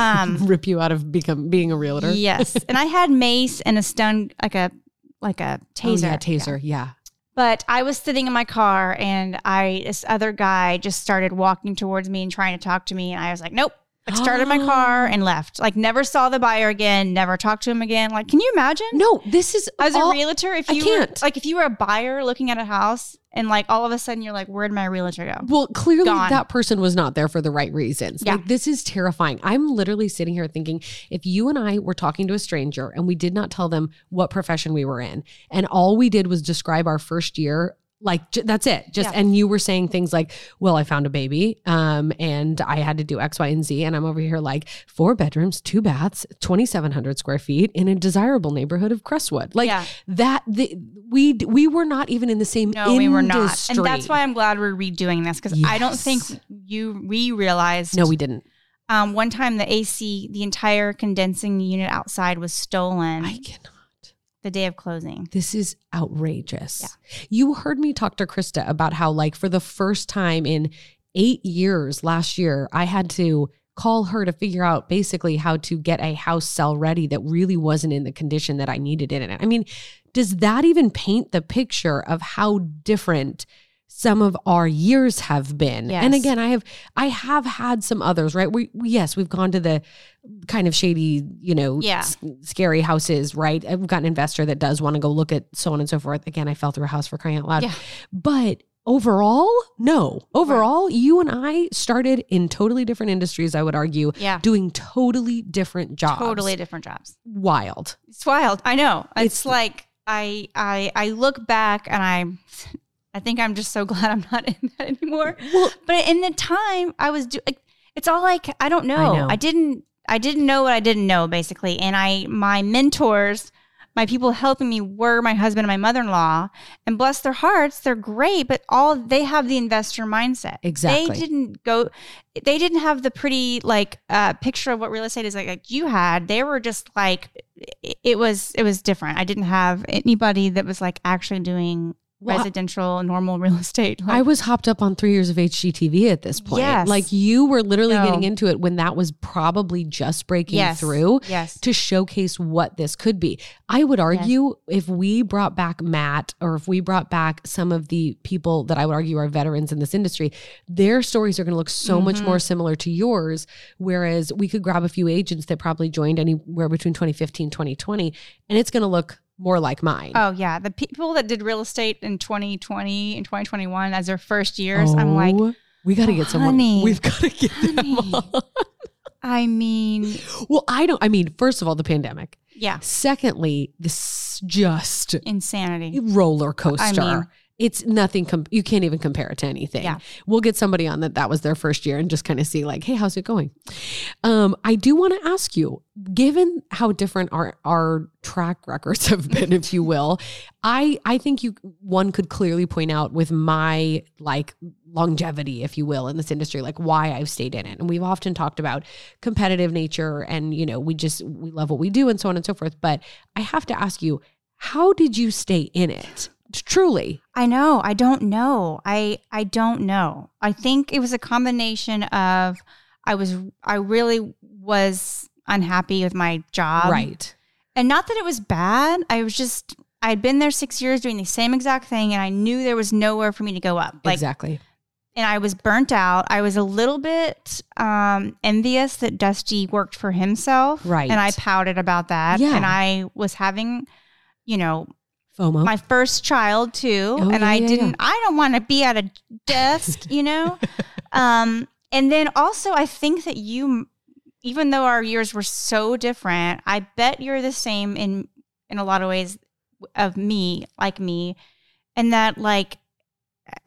Speaker 2: um
Speaker 1: Rip you out of become being a realtor.
Speaker 2: yes. And I had mace and a stun like a like a
Speaker 1: Oh,
Speaker 2: taser.
Speaker 1: yeah, taser. Yeah.
Speaker 2: But I was sitting in my car and I this other guy just started walking towards me and trying to talk to me and I was like, Nope. Like started my car oh. and left. Like never saw the buyer again, never talked to him again. Like, can you imagine?
Speaker 1: No, this is
Speaker 2: As
Speaker 1: all-
Speaker 2: a realtor, if
Speaker 1: I
Speaker 2: you
Speaker 1: can't.
Speaker 2: Were, like if you were a buyer looking at a house and like all of a sudden you're like, Where'd my realtor go?
Speaker 1: Well, clearly
Speaker 2: Gone.
Speaker 1: that person was not there for the right reasons.
Speaker 2: Yeah.
Speaker 1: Like this is terrifying. I'm literally sitting here thinking if you and I were talking to a stranger and we did not tell them what profession we were in and all we did was describe our first year like j- that's it just
Speaker 2: Yeah.
Speaker 1: and you were saying things like well i found a baby um and i had to do x y and z and i'm over here like four bedrooms two baths 2700 square feet in a desirable neighborhood of crestwood like
Speaker 2: Yeah.
Speaker 1: that the, we we were not even in the same
Speaker 2: No, we were not. And that's why I'm glad we're redoing this because I don't think you we realized
Speaker 1: no we didn't
Speaker 2: um one time the AC, the entire condensing unit outside was stolen
Speaker 1: i cannot
Speaker 2: the day of closing.
Speaker 1: This is outrageous. Yeah. You heard me talk to Krista about how, like, for the first time in eight years last year, I had to call her to figure out basically how to get a house sell ready that really wasn't in the condition that I needed it in it. I mean, does that even paint the picture of how different some of our years have been? And again, I have I have had some others, right? We, we yes, we've gone to the kind of shady, you know,
Speaker 2: Yeah.
Speaker 1: s- scary houses, right? I've got an investor that does want to go look at so on and so forth. Again, I fell through a house for crying out loud.
Speaker 2: Yeah.
Speaker 1: But overall, no. Overall, you and I started in totally different industries, I would argue,
Speaker 2: Yeah.
Speaker 1: doing totally different jobs.
Speaker 2: Totally different jobs.
Speaker 1: wild.
Speaker 2: It's wild. I know. It's,
Speaker 1: It's-
Speaker 2: like I I I look back and I I think I'm just so glad I'm not in that anymore.
Speaker 1: Well,
Speaker 2: But in the time I was doing it's all like I don't know.
Speaker 1: know.
Speaker 2: I didn't I didn't know what I didn't know basically. And I my mentors, my people helping me were my husband and my mother-in-law. And bless their hearts, they're great, but all they have the investor mindset.
Speaker 1: Exactly.
Speaker 2: They didn't go they didn't have the pretty like uh picture of what real estate is like like you had. They were just like it was it was different. I didn't have anybody that was like actually doing
Speaker 1: Well,
Speaker 2: residential normal real estate. Like,
Speaker 1: I was hopped up on three years of HGTV at this point.
Speaker 2: Yes.
Speaker 1: Like you were literally
Speaker 2: No.
Speaker 1: getting into it when that was probably just breaking
Speaker 2: yes,
Speaker 1: through.
Speaker 2: Yes.
Speaker 1: to showcase what this could be. I would argue if we brought back Matt or if we brought back some of the people that I would argue are veterans in this industry, their stories are going to look so much
Speaker 2: Mhm.
Speaker 1: more similar to yours. Whereas we could grab a few agents that probably joined anywhere between 2015, 2020, and it's going to look more like mine.
Speaker 2: Oh yeah, the people that did real estate in 2020 and 2021 as their first years, I'm like,
Speaker 1: Oh, we got to
Speaker 2: oh,
Speaker 1: get someone.
Speaker 2: honey,
Speaker 1: We've got to get them on.
Speaker 2: I mean,
Speaker 1: Well, I don't. I mean, first of all, the pandemic.
Speaker 2: yeah,
Speaker 1: Secondly, this just
Speaker 2: insanity.
Speaker 1: roller coaster.
Speaker 2: mean-
Speaker 1: it's nothing. Com- you can't even compare it to anything.
Speaker 2: Yeah.
Speaker 1: We'll get somebody on that that was their first year and just kind of see like, hey, how's it going? Um, I do want to ask you, given how different our our track records have been, if you will, I I think you one could clearly point out with my like longevity, if you will, in this industry, like why I've stayed in it. And we've often talked about competitive nature and you know, we just we love what we do and so on and so forth. But I have to ask you, how did you stay in it? Truly.
Speaker 2: I know. I don't know. I I don't know. I think it was a combination of I was I really was unhappy with my job.
Speaker 1: right.
Speaker 2: And not that it was bad. I was just I'd been there 6 years doing the same exact thing and I knew there was nowhere for me to go up. Like
Speaker 1: exactly.
Speaker 2: and I was burnt out. I was a little bit um, envious that Dusty worked for himself.
Speaker 1: Right.
Speaker 2: And I pouted about that.
Speaker 1: Yeah.
Speaker 2: And I was having, you know,
Speaker 1: FOMO.
Speaker 2: my first child too,
Speaker 1: Oh,
Speaker 2: and
Speaker 1: yeah,
Speaker 2: I
Speaker 1: yeah,
Speaker 2: didn't.
Speaker 1: yeah.
Speaker 2: I don't want to be at a desk, you know. um, and then also, I think that you, even though our years were so different, I bet you're the same in in a lot of ways of me, like me, and that like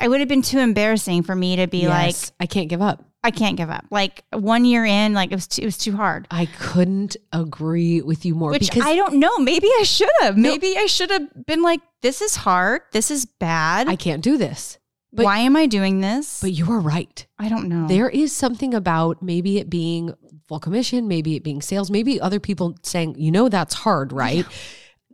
Speaker 2: it would have been too embarrassing for me to be like,
Speaker 1: I can't give up.
Speaker 2: I can't give up. Like one year in, like it was too, it was too hard.
Speaker 1: I couldn't agree with you more
Speaker 2: Which
Speaker 1: because
Speaker 2: I don't know. Maybe I should have. Maybe I should have been like, this is hard. This is bad.
Speaker 1: I can't do this. but-
Speaker 2: Why am I doing this?
Speaker 1: But you are right.
Speaker 2: I don't know.
Speaker 1: There is something about maybe it being full commission, maybe it being sales, maybe other people saying, you know, that's hard, right?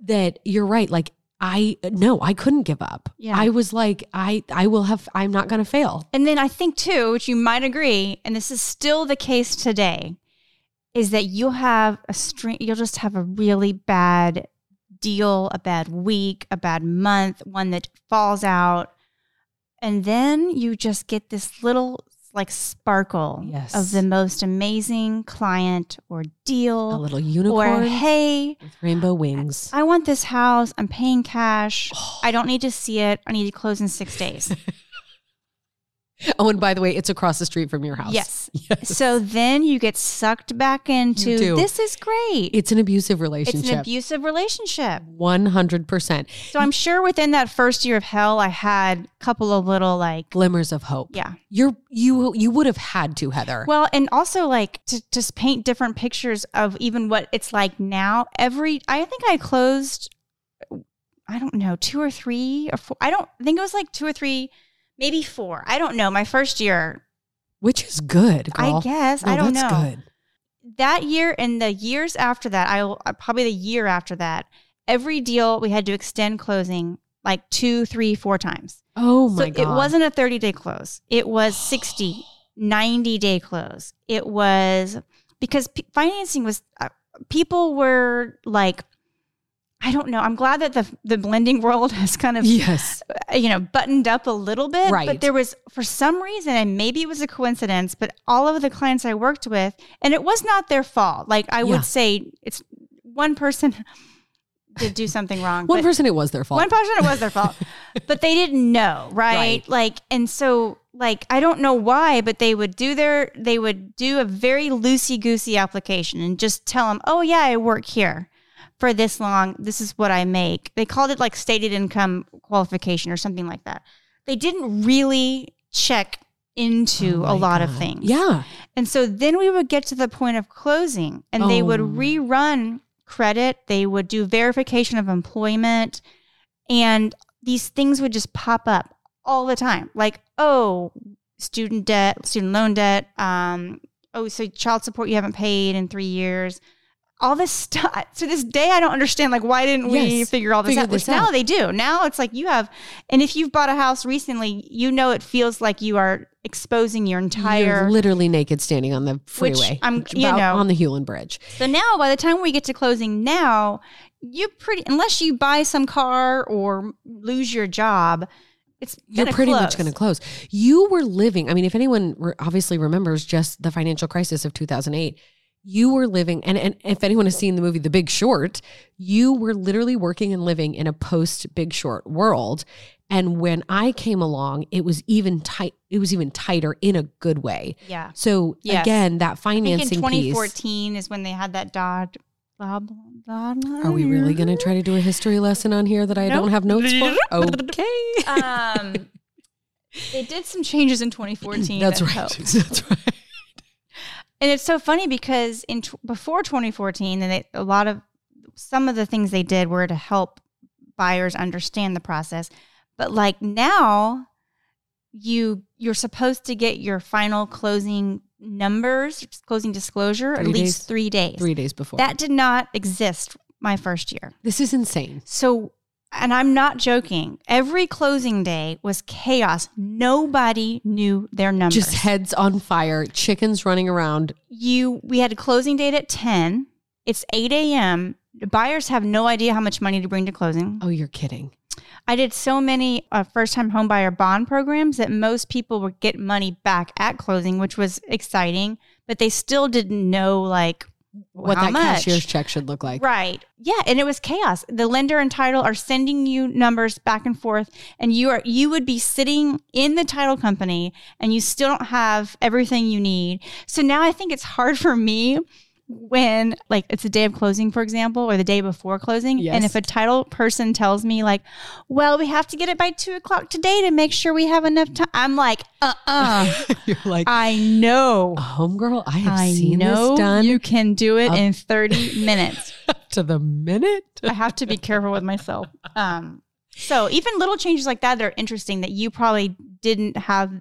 Speaker 1: That you're right. Like, I, no, I couldn't give up.
Speaker 2: Yeah.
Speaker 1: I was like, I, I will have, I'm not going to fail.
Speaker 2: And then I think too, which you might agree, and this is still the case today, is that you'll have a string. You'll just have a really bad deal, a bad week, a bad month, one that falls out, and then you just get this little like sparkle
Speaker 1: Yes.
Speaker 2: of the most amazing client or deal
Speaker 1: A little unicorn.
Speaker 2: or hey
Speaker 1: with rainbow wings.
Speaker 2: I want this house. I'm paying cash. Oh. I don't need to see it. I need to close in six days.
Speaker 1: Oh, and by the way, it's across the street from your house.
Speaker 2: Yes.
Speaker 1: Yes.
Speaker 2: So then you get sucked back into this is great.
Speaker 1: it's an abusive relationship.
Speaker 2: It's an abusive relationship.
Speaker 1: 100%.
Speaker 2: So I'm sure within that first year of hell, I had a couple of little like,
Speaker 1: Glimmers of hope.
Speaker 2: yeah.
Speaker 1: You're, you, you would have had to, Heather.
Speaker 2: Well, and also like to just paint different pictures of even what it's like now. Every, I think I closed, I don't know, two or three or four. I don't I think it was like two or three, maybe four. I don't know. My first year,
Speaker 1: Which is good.
Speaker 2: I guess.
Speaker 1: No,
Speaker 2: I don't
Speaker 1: that's
Speaker 2: know.
Speaker 1: good.
Speaker 2: that year and the years after that, I uh, probably the year after that, every deal we had to extend closing like two, three, four times.
Speaker 1: Oh my
Speaker 2: so
Speaker 1: God.
Speaker 2: it wasn't a 30 day close. It was 60, 90 day close. It was because p- financing was, uh, people were like, I don't know. I'm glad that the the blending world has kind of
Speaker 1: Yes.
Speaker 2: you know, buttoned up a little bit.
Speaker 1: Right.
Speaker 2: But there was, for some reason, and maybe it was a coincidence, but all of the clients I worked with, and it was not their fault. Like I
Speaker 1: Yeah.
Speaker 2: would say, it's one person did do something wrong.
Speaker 1: One person, it was their fault.
Speaker 2: One person, it was their fault, but they didn't know, right?
Speaker 1: Right.
Speaker 2: Like, and so, like, I don't know why, but they would do their, they would do a very loosey goosey application and just tell them, oh yeah, I work here for this long. This is what I make. They called it like stated income qualification or something like that. They didn't really check into
Speaker 1: Oh
Speaker 2: a lot of things.
Speaker 1: Yeah.
Speaker 2: And so then we would get to the point of closing and they would
Speaker 1: Oh.
Speaker 2: rerun credit, they would do verification of employment, and these things would just pop up all the time. Like, oh, student debt, student loan debt, um, oh, so child support you haven't paid in three years. All this stuff. To this day, I don't understand. Like, why didn't we figure all this
Speaker 1: figure
Speaker 2: out?
Speaker 1: this
Speaker 2: now
Speaker 1: out.
Speaker 2: they do. Now it's like you have, and if you've bought a house recently, you know it feels like you are exposing your entire
Speaker 1: You're literally naked standing on the freeway.
Speaker 2: I'm-
Speaker 1: which-
Speaker 2: you
Speaker 1: about
Speaker 2: know.
Speaker 1: on the Hewlin Bridge.
Speaker 2: So now, by the time we get to closing, now you pretty unless you buy some car or lose your job, it's
Speaker 1: You're pretty much going to close. You were living. I mean, if anyone re- obviously remembers just the financial crisis of 2008, you were living, and, and if anyone has seen the movie The Big Short, you were literally working and living in a post Big Short world. And when I came along, it was even tight. It was even tighter in a good way.
Speaker 2: Yeah,
Speaker 1: So
Speaker 2: Yes.
Speaker 1: again, that
Speaker 2: I think in
Speaker 1: financing piece.
Speaker 2: 2014 is when they had that Dodd. Blah, blah, blah.
Speaker 1: Are we really going to try to do a history lesson on here that I
Speaker 2: Nope.
Speaker 1: don't have notes for? Okay.
Speaker 2: Um, they did some changes in 2014.
Speaker 1: That's
Speaker 2: that
Speaker 1: right.
Speaker 2: helped.
Speaker 1: That's right.
Speaker 2: And it's so funny because in tw- before 2014, and they, a lot of some of the things they did were to help buyers understand the process. But like now, you you're supposed to get your final closing numbers, closing disclosure, at least
Speaker 1: days?
Speaker 2: three days.
Speaker 1: Three days before.
Speaker 2: That did not exist my first year.
Speaker 1: this is insane.
Speaker 2: So, and I'm not joking. Every closing day was chaos. Nobody knew their numbers
Speaker 1: Just heads on fire, chickens running around.
Speaker 2: you we had a closing date at 10 it's 8 a.m the buyers have no idea how much money to bring to closing
Speaker 1: Oh, you're kidding.
Speaker 2: i did so many uh, first-time home buyer bond programs that most people would get money back at closing which was exciting but they still didn't know like
Speaker 1: what
Speaker 2: how
Speaker 1: that
Speaker 2: much?
Speaker 1: cashier's check should look like.
Speaker 2: Right. Yeah, and it was chaos. The lender and title are sending you numbers back and forth and you are you would be sitting in the title company and you still don't have everything you need. So now I think it's hard for me when like it's the day of closing for example or the day before closing and if a title person tells me like well we have to get it by two o'clock today to make sure we have enough time i'm like uh-uh.
Speaker 1: You're like,
Speaker 2: i know.
Speaker 1: Homegirl, I have
Speaker 2: i
Speaker 1: seen
Speaker 2: know
Speaker 1: this done
Speaker 2: you can do it
Speaker 1: up-
Speaker 2: in 30 minutes.
Speaker 1: to the minute.
Speaker 2: I have to be careful with myself. Um, so even little changes like that that are interesting that you probably didn't have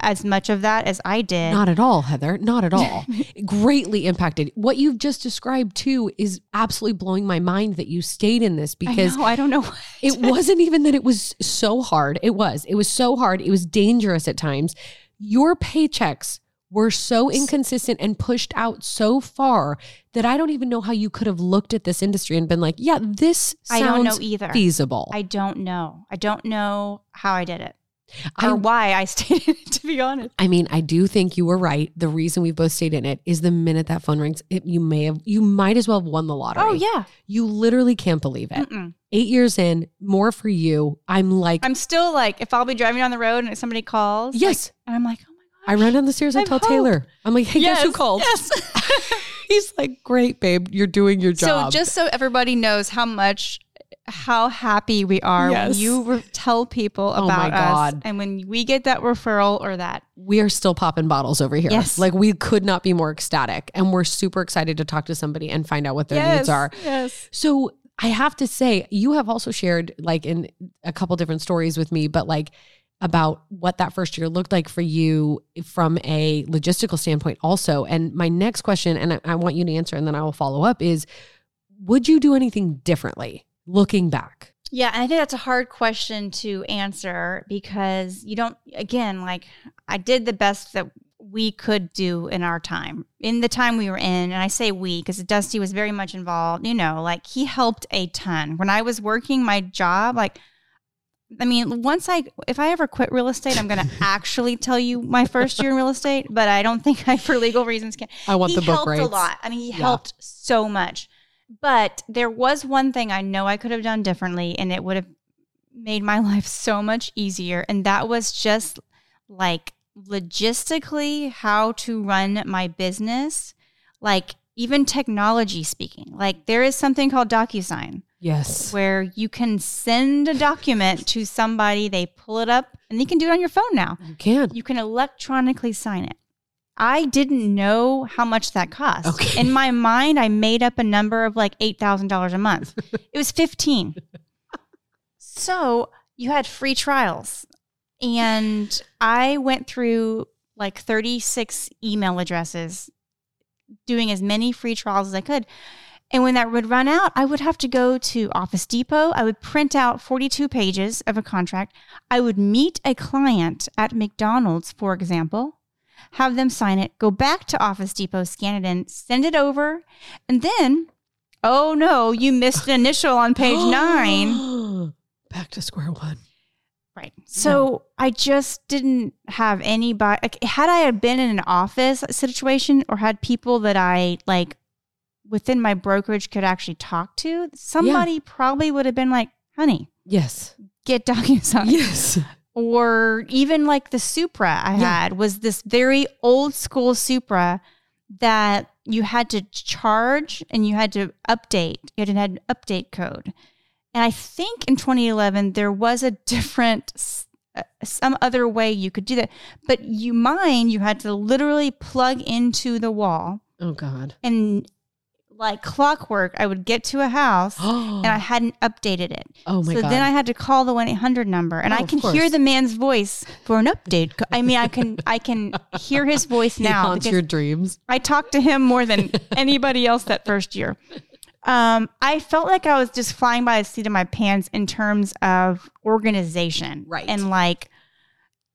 Speaker 2: as much of that as I did.
Speaker 1: Not at all, Heather. Not at all. Greatly impacted. What you've just described too is absolutely blowing my mind that you stayed in this
Speaker 2: I
Speaker 1: because
Speaker 2: know, I don't know.
Speaker 1: It wasn't even that it was so hard. It was. It was so hard. It was dangerous at times. Your paychecks were so inconsistent and pushed out so far that I don't even know how you could have looked at this industry and been like, yeah, this
Speaker 2: I don't know either.
Speaker 1: feasible.
Speaker 2: I don't know. I don't know how I did it
Speaker 1: I-
Speaker 2: or why I stayed in it. To be honest,
Speaker 1: I mean, I do think you were right. The reason we both stayed in it is the minute that phone rings, it, you may have, you might as well have won the lottery.
Speaker 2: oh yeah,
Speaker 1: You literally can't believe it.
Speaker 2: Mm-mm.
Speaker 1: Eight years in, more for you. I'm like,
Speaker 2: I'm still like if I'll be driving down the road and somebody calls, like-
Speaker 1: yes.
Speaker 2: and I'm like, oh my God.
Speaker 1: I
Speaker 2: gosh,
Speaker 1: run down the stairs. I
Speaker 2: I've
Speaker 1: tell
Speaker 2: hope.
Speaker 1: Taylor, I'm like, hey, guess who called?
Speaker 2: Yes.
Speaker 1: He's like, great, babe. You're doing your job.
Speaker 2: So just so everybody knows how much how happy we are
Speaker 1: Yes.
Speaker 2: when you re- tell people
Speaker 1: Oh
Speaker 2: about us and when we get that referral or that
Speaker 1: we are still popping bottles over here.
Speaker 2: Yes.
Speaker 1: Like we could not be more ecstatic. And we're super excited to talk to somebody and find out what their needs are.
Speaker 2: Yes.
Speaker 1: So I have to say, you have also shared like in a couple different stories with me, but like about what that first year looked like for you from a logistical standpoint also. And my next question, and I, I want you to answer and then I will follow up is would you do anything differently looking back?
Speaker 2: Yeah, and I think that's a hard question to answer because you don't again like I did the best that we could do in our time. In the time we were in, and I say we because Dusty was very much involved, you know, like he helped a ton. When I was working my job, like I mean, once I if I ever quit real estate, I'm going to actually tell you my first year in real estate, but I don't think I for legal reasons can.
Speaker 1: I want
Speaker 2: he
Speaker 1: the book
Speaker 2: helped
Speaker 1: rights.
Speaker 2: a lot. I mean, he
Speaker 1: Yeah.
Speaker 2: helped so much. But there was one thing I know I could have done differently, and it would have made my life so much easier. And that was just like logistically how to run my business, like even technology speaking. Like there is something called DocuSign
Speaker 1: Yes.
Speaker 2: where you can send a document to somebody, they pull it up, and you can do it on your phone now.
Speaker 1: You can.
Speaker 2: You can electronically sign it. I didn't know how much that cost.
Speaker 1: Okay.
Speaker 2: In my mind, I made up a number of like $8,000 a month. it was 15. So you had free trials. And I went through like 36 email addresses, doing as many free trials as I could. And when that would run out, I would have to go to Office Depot. I would print out 42 pages of a contract. I would meet a client at McDonald's, for example, have them sign it, go back to Office Depot, scan it in, send it over. And then, oh no, you missed an initial on page nine.
Speaker 1: Back to square one.
Speaker 2: Right. So I just didn't have anybody. Like, had I had been in an office situation or had people that I like within my brokerage could actually talk to, somebody probably would have been like, honey,
Speaker 1: Yes.
Speaker 2: get DocuSign.
Speaker 1: Yes.
Speaker 2: Or even like the Supra I
Speaker 1: Yeah.
Speaker 2: had was this very old school Supra that you had to charge and you had to update. It had an update code. And I think in 2011 there was a different uh, some other way you could do that. But you mine you had to literally plug into the wall
Speaker 1: Oh God.
Speaker 2: and like clockwork I would get to a house and I hadn't updated it.
Speaker 1: Oh my
Speaker 2: so
Speaker 1: God.
Speaker 2: then I had to call the one eight hundred number, and
Speaker 1: Oh,
Speaker 2: I
Speaker 1: of
Speaker 2: can hear the man's voice for an update. I mean, I can I can hear his voice now
Speaker 1: haunts
Speaker 2: because
Speaker 1: your dreams.
Speaker 2: I talked to him more than anybody else that first year. Um, I felt like I was just flying by the seat of my pants in terms of organization,
Speaker 1: Right.
Speaker 2: And like,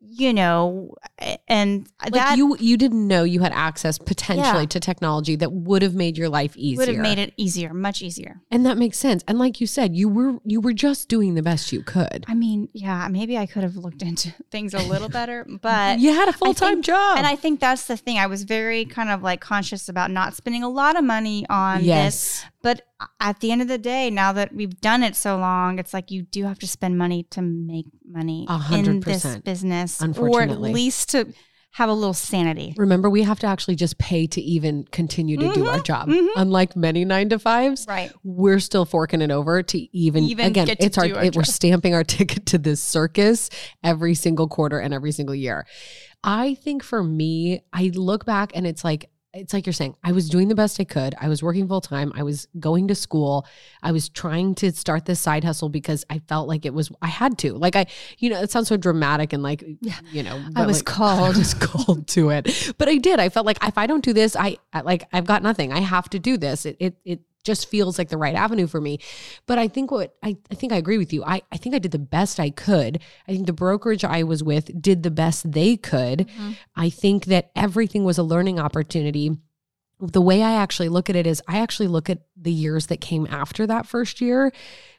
Speaker 2: you know, and
Speaker 1: Like
Speaker 2: that
Speaker 1: you you didn't know you had access potentially
Speaker 2: Yeah.
Speaker 1: to technology that would have made your life easier.
Speaker 2: would have made it easier, much easier.
Speaker 1: And that makes sense. And like you said, you were you were just doing the best you could.
Speaker 2: I mean, yeah, maybe I could have looked into things a little better, but
Speaker 1: you had a full time job.
Speaker 2: And I think that's the thing. I was very kind of like conscious about not spending a lot of money on this. But at the end of the day, now that we've done it so long, it's like you do have to spend money to make money
Speaker 1: A hundred
Speaker 2: in this business, or at least to have a little sanity.
Speaker 1: Remember, we have to actually just pay to even continue to do our job.
Speaker 2: mhm.
Speaker 1: Unlike many nine to fives,
Speaker 2: Right.
Speaker 1: we're still forking it over to even,
Speaker 2: Even
Speaker 1: again,
Speaker 2: to
Speaker 1: it's our,
Speaker 2: our
Speaker 1: it, we're stamping our ticket to this circus every single quarter and every single year. I think for me, I look back and it's like, it's like you're saying, I was doing the best I could. I was working full time. I was going to school. I was trying to start this side hustle because I felt like it was, I had to. Like, I, you know, it sounds so dramatic and like, you know,
Speaker 2: I was
Speaker 1: like,
Speaker 2: called.
Speaker 1: I was called to it. But I did. I felt like if I don't do this, I, I like, I've got nothing. I have to do this. It, it, it, just feels like the right avenue for me. But I think what I, I think I agree with you. I, I think I did the best I could. I think the brokerage I was with did the best they could. Mm-hmm. I think that everything was a learning opportunity. The way I actually look at it is I actually look at the years that came after that first year.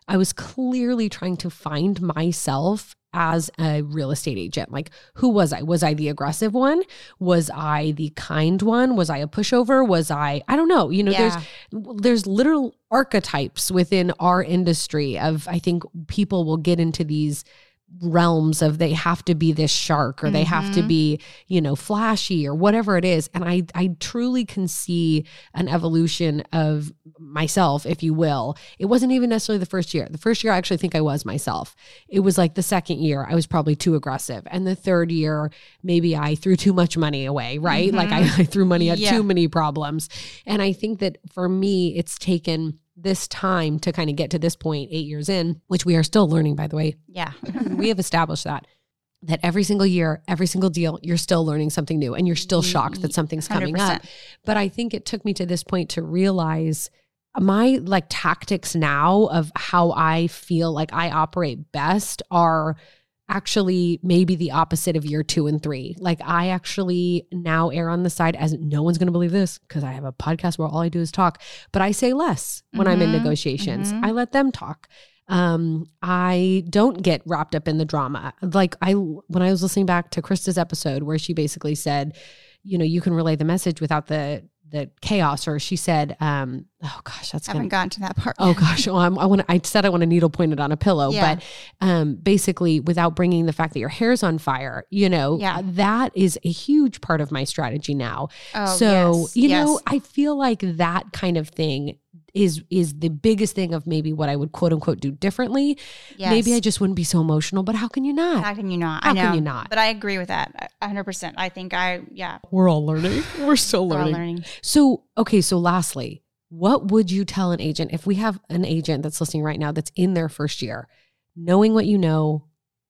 Speaker 1: I was clearly trying to find myself as a real estate agent. Like, who was I? Was I the aggressive one? Was I the kind one? Was I a pushover? Was I, I don't know. You know,
Speaker 2: Yeah.
Speaker 1: there's there's literal archetypes within our industry of I think people will get into these realms of they have to be this shark or they have to
Speaker 2: Mhm.
Speaker 1: be you know flashy or whatever it is. And i i truly can see an evolution of myself if you will. It wasn't even necessarily the first year. The first year i actually think i was myself. It was like the second year i was probably too aggressive. And the third year maybe i threw too much money away right? Like I, I threw money at
Speaker 2: Yeah.
Speaker 1: too many problems. And i think that for me it's taken this time to kind of get to this point eight years in which we are still learning by the way
Speaker 2: Yeah.
Speaker 1: we have established that that every single year every single deal you're still learning something new and you're still shocked that something's coming up
Speaker 2: 100%.
Speaker 1: but i think it took me to this point to realize my like tactics now of how i feel like i operate best are actually maybe the opposite of year two and three. Like I actually now err on the side as no one's going to believe this because I have a podcast where all I do is talk, but I say less when I'm in
Speaker 2: Mhm,
Speaker 1: negotiations.
Speaker 2: mhm.
Speaker 1: I let them talk. Um, I don't get wrapped up in the drama. Like I, when I was listening back to Krista's episode where she basically said, you know, you can relay the message without the the chaos, or she said, um, oh gosh, that's
Speaker 2: I
Speaker 1: gonna
Speaker 2: haven't gotten to that part.
Speaker 1: Oh gosh, well, I'm, I want. I said I want a needle pointed on a pillow,
Speaker 2: Yeah.
Speaker 1: but um, basically, without bringing the fact that your hair's on fire, you know,
Speaker 2: Yeah.
Speaker 1: that is a huge part of my strategy now.
Speaker 2: Oh,
Speaker 1: so
Speaker 2: yes,
Speaker 1: you
Speaker 2: yes.
Speaker 1: know, I feel like that kind of thing is is the biggest thing of maybe what I would quote unquote do differently.
Speaker 2: yes.
Speaker 1: Maybe I just wouldn't be so emotional, but how can you not?
Speaker 2: How can you not?
Speaker 1: How
Speaker 2: I know.
Speaker 1: can you not?
Speaker 2: But I agree with that. a 100%. I think I, yeah,
Speaker 1: We're all learning. We're still
Speaker 2: we're all
Speaker 1: learning.
Speaker 2: learning.
Speaker 1: So, okay, so lastly, what would you tell an agent if we have an agent that's listening right now that's in their first year, knowing what you know,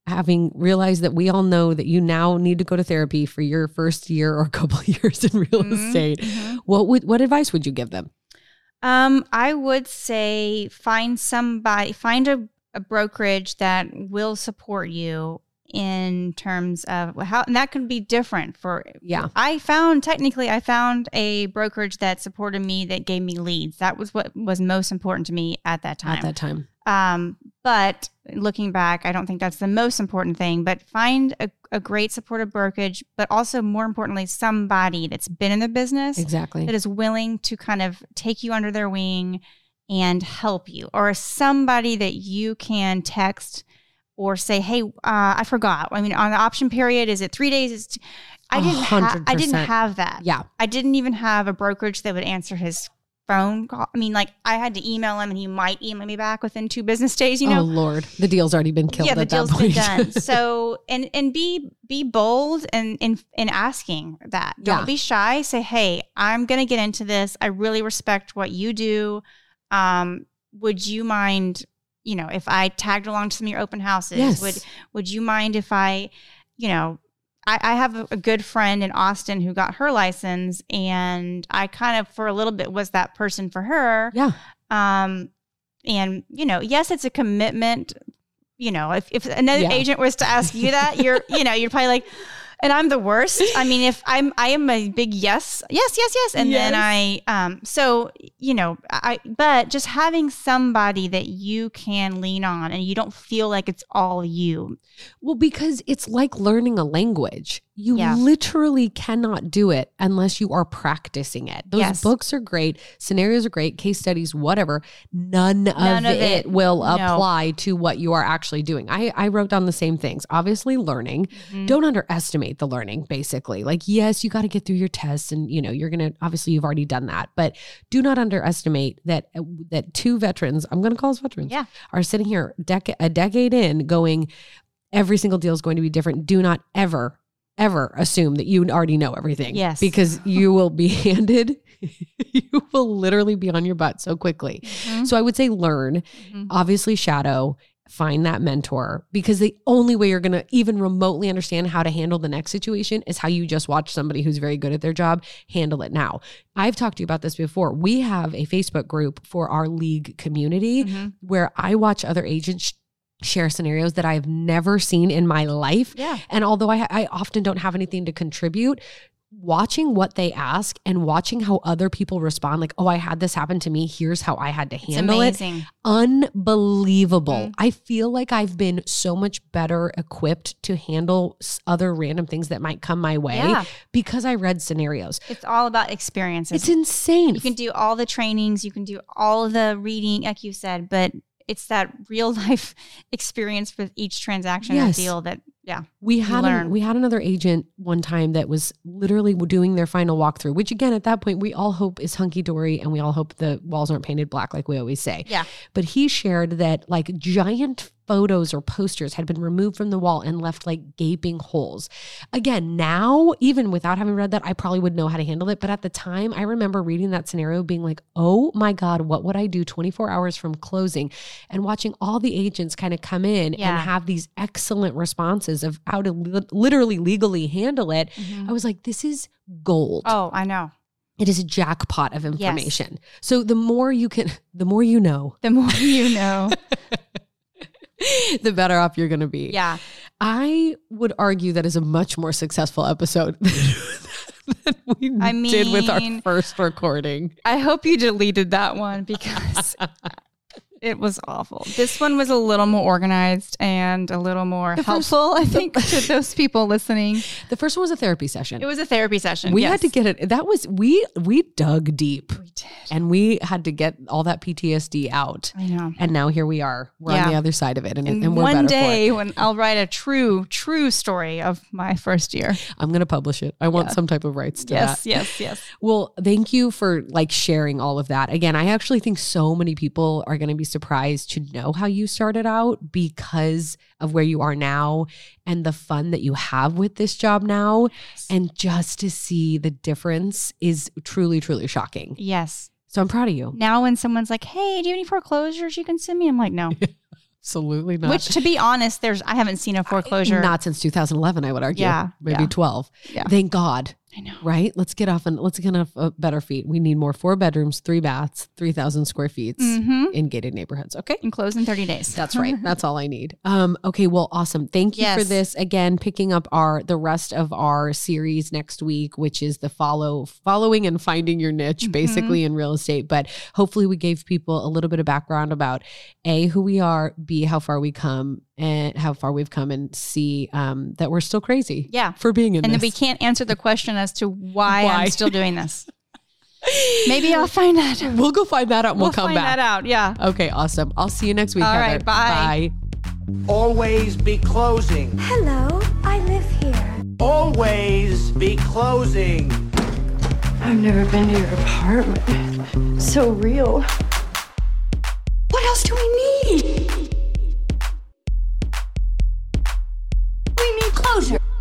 Speaker 1: having realized that we all know that you now need to go to therapy for your first year or a couple of years in real
Speaker 2: Mhm,
Speaker 1: estate.
Speaker 2: mhm.
Speaker 1: What would what advice would you give them?
Speaker 2: Um, I would say find somebody, find a, a brokerage that will support you in terms of how, and that can be different for.
Speaker 1: Yeah.
Speaker 2: I found technically, I found a brokerage that supported me that gave me leads. That was what was most important to me at that time.
Speaker 1: At that time.
Speaker 2: Um, but looking back, I don't think that's the most important thing. But find a, a great supportive brokerage, but also more importantly, somebody that's been in the business
Speaker 1: Exactly.
Speaker 2: that is willing to kind of take you under their wing and help you, or somebody that you can text or say, "Hey, uh, I forgot." I mean, on the option period, is it three days? Is t- I didn't. Ha- I didn't have that.
Speaker 1: Yeah.
Speaker 2: I didn't even have a brokerage that would answer his phone call. I mean, like I had to email him, and he might email me back within two business days. You know,
Speaker 1: oh Lord. The deal's already been killed
Speaker 2: yeah, the
Speaker 1: point.
Speaker 2: been done. So and and be be bold and in in asking that. Don't
Speaker 1: Yeah.
Speaker 2: be shy. Say, hey, I'm gonna get into this. I really respect what you do. Um, would you mind, you know, if I tagged along to some of your open houses?
Speaker 1: Yes.
Speaker 2: Would would you mind if I, you know, I, I have a, a good friend in Austin who got her license, and I kind of for a little bit was that person for her.
Speaker 1: yeah.
Speaker 2: Um, and you know, yes, it's a commitment you know, if, if another
Speaker 1: Yeah.
Speaker 2: agent was to ask you that, you're, you know, you're probably like, and I'm the worst. I mean, if I'm, I am a big yes, yes, yes, yes. And then I, um, so, you know, I, but just having somebody that you can lean on and you don't feel like it's all you.
Speaker 1: Well, because it's like learning a language. You
Speaker 2: Yeah.
Speaker 1: literally cannot do it unless you are practicing it. Those
Speaker 2: Yes.
Speaker 1: books are great, scenarios are great, case studies, whatever. None,
Speaker 2: None
Speaker 1: of,
Speaker 2: of
Speaker 1: it, will
Speaker 2: No.
Speaker 1: apply to what you are actually doing. I, I wrote down the same things. Obviously, learning.
Speaker 2: Mm-hmm.
Speaker 1: Don't underestimate the learning, basically. Like, yes, you got to get through your tests and, you know, you're going to, obviously, you've already done that, but do not underestimate that, that two veterans, I'm going to call us veterans,
Speaker 2: Yeah.
Speaker 1: are sitting here dec- a decade in going, every single deal is going to be different. Do not ever, ever assume that you already know everything.
Speaker 2: Yes.
Speaker 1: Because you will be handed, you will literally be on your butt so quickly.
Speaker 2: Mhm.
Speaker 1: So I would say learn,
Speaker 2: Mhm.
Speaker 1: obviously, shadow, find that mentor because the only way you're going to even remotely understand how to handle the next situation is how you just watch somebody who's very good at their job handle it now. I've talked to you about this before. We have a Facebook group for our league community
Speaker 2: Mhm.
Speaker 1: where I watch other agents share scenarios that I've never seen in my life.
Speaker 2: Yeah.
Speaker 1: And although I, I often don't have anything to contribute, watching what they ask and watching how other people respond, like, oh, I had this happen to me. Here's how I had to handle it.
Speaker 2: amazing.
Speaker 1: Unbelievable.
Speaker 2: Mhm.
Speaker 1: I feel like I've been so much better equipped to handle other random things that might come my way
Speaker 2: Yeah.
Speaker 1: because I read scenarios.
Speaker 2: It's all about experiences.
Speaker 1: It's insane.
Speaker 2: you can do all the trainings, you can do all of the reading, like you said, but it's that real life experience with each transaction
Speaker 1: Yes.
Speaker 2: deal that, yeah.
Speaker 1: We had an, we had another agent one time that was literally doing their final walkthrough, which again at that point we all hope is hunky dory and we all hope the walls aren't painted black like we always say.
Speaker 2: Yeah.
Speaker 1: But he shared that like giant photos or posters had been removed from the wall and left like gaping holes. Again, now even without having read that, I probably would know how to handle it. But at the time, I remember reading that scenario being like, "Oh my god, what would I do 24 hours from closing?" And watching all the agents kind of come in
Speaker 2: Yeah.
Speaker 1: and have these excellent responses of how to li- literally legally handle it. Mm-hmm. I was like, "This is gold."
Speaker 2: Oh, I know.
Speaker 1: It is a jackpot of information. So the more you can, the more you know,
Speaker 2: The more you know.
Speaker 1: the better off you're going to be.
Speaker 2: yeah.
Speaker 1: I would argue that is a much more successful episode than we
Speaker 2: I
Speaker 1: did with our first recording.
Speaker 2: I hope you deleted that one because it was awful. This one was a little more organized and a little more
Speaker 1: first-
Speaker 2: helpful, I think, to those people listening.
Speaker 1: The first one was a therapy session.
Speaker 2: It was a therapy session.
Speaker 1: we
Speaker 2: yes.
Speaker 1: had to get it. That was we we dug deep
Speaker 2: We did.
Speaker 1: and we had to get all that PTSD out.
Speaker 2: I know.
Speaker 1: And now here we are. We're on the other side of it, and,
Speaker 2: And,
Speaker 1: and we're
Speaker 2: one day when I'll write a true, true story of my first year.
Speaker 1: I'm going to publish it. I want
Speaker 2: Yeah.
Speaker 1: some type of rights to that.
Speaker 2: Yes, yes, yes.
Speaker 1: Well, thank you for like sharing all of that. Again, I actually think so many people are going to be surprised to know how you started out because of where you are now and the fun that you have with this job now. And just to see the difference is truly, truly shocking.
Speaker 2: Yes.
Speaker 1: So I'm proud of you.
Speaker 2: Now when someone's like, "Hey, do you have any foreclosures you can send me?" I'm like, "No."
Speaker 1: Absolutely not.
Speaker 2: Which, to be honest, there's I haven't seen a foreclosure.
Speaker 1: Not since 2011, I would argue.
Speaker 2: Yeah,
Speaker 1: Maybe
Speaker 2: yeah.
Speaker 1: 12.
Speaker 2: Yeah.
Speaker 1: Thank God.
Speaker 2: I know.
Speaker 1: Right? Let's get off and let's get off uh, better feet. We need more four bedrooms, three baths, 3,000 square feet
Speaker 2: Mm-hmm.
Speaker 1: in gated neighborhoods. Okay.
Speaker 2: And close in 30 days.
Speaker 1: That's right. That's all I need. Um, okay, well, awesome. Thank you for this. Again, picking up our the rest of our series next week, which is the follow following and finding your niche,
Speaker 2: Mhm.
Speaker 1: basically in real estate. But hopefully we gave people a little bit of background about A, who we are, B, how far we come and how far we've come and see um, that we're still crazy.
Speaker 2: Yeah.
Speaker 1: For being in
Speaker 2: And then we can't answer the question as to why,
Speaker 1: Why?
Speaker 2: I'm still doing this. Maybe I'll find that.
Speaker 1: We'll go find that out and we'll, come
Speaker 2: find
Speaker 1: back.
Speaker 2: that out. Yeah.
Speaker 1: Okay, awesome. I'll see you next week.
Speaker 2: All
Speaker 1: Heather.
Speaker 2: right, bye.
Speaker 1: Bye.
Speaker 3: Always be closing.
Speaker 4: Hello, I live here.
Speaker 3: Always be closing.
Speaker 5: I've never been to your apartment. So real.
Speaker 4: What else do? We need closure.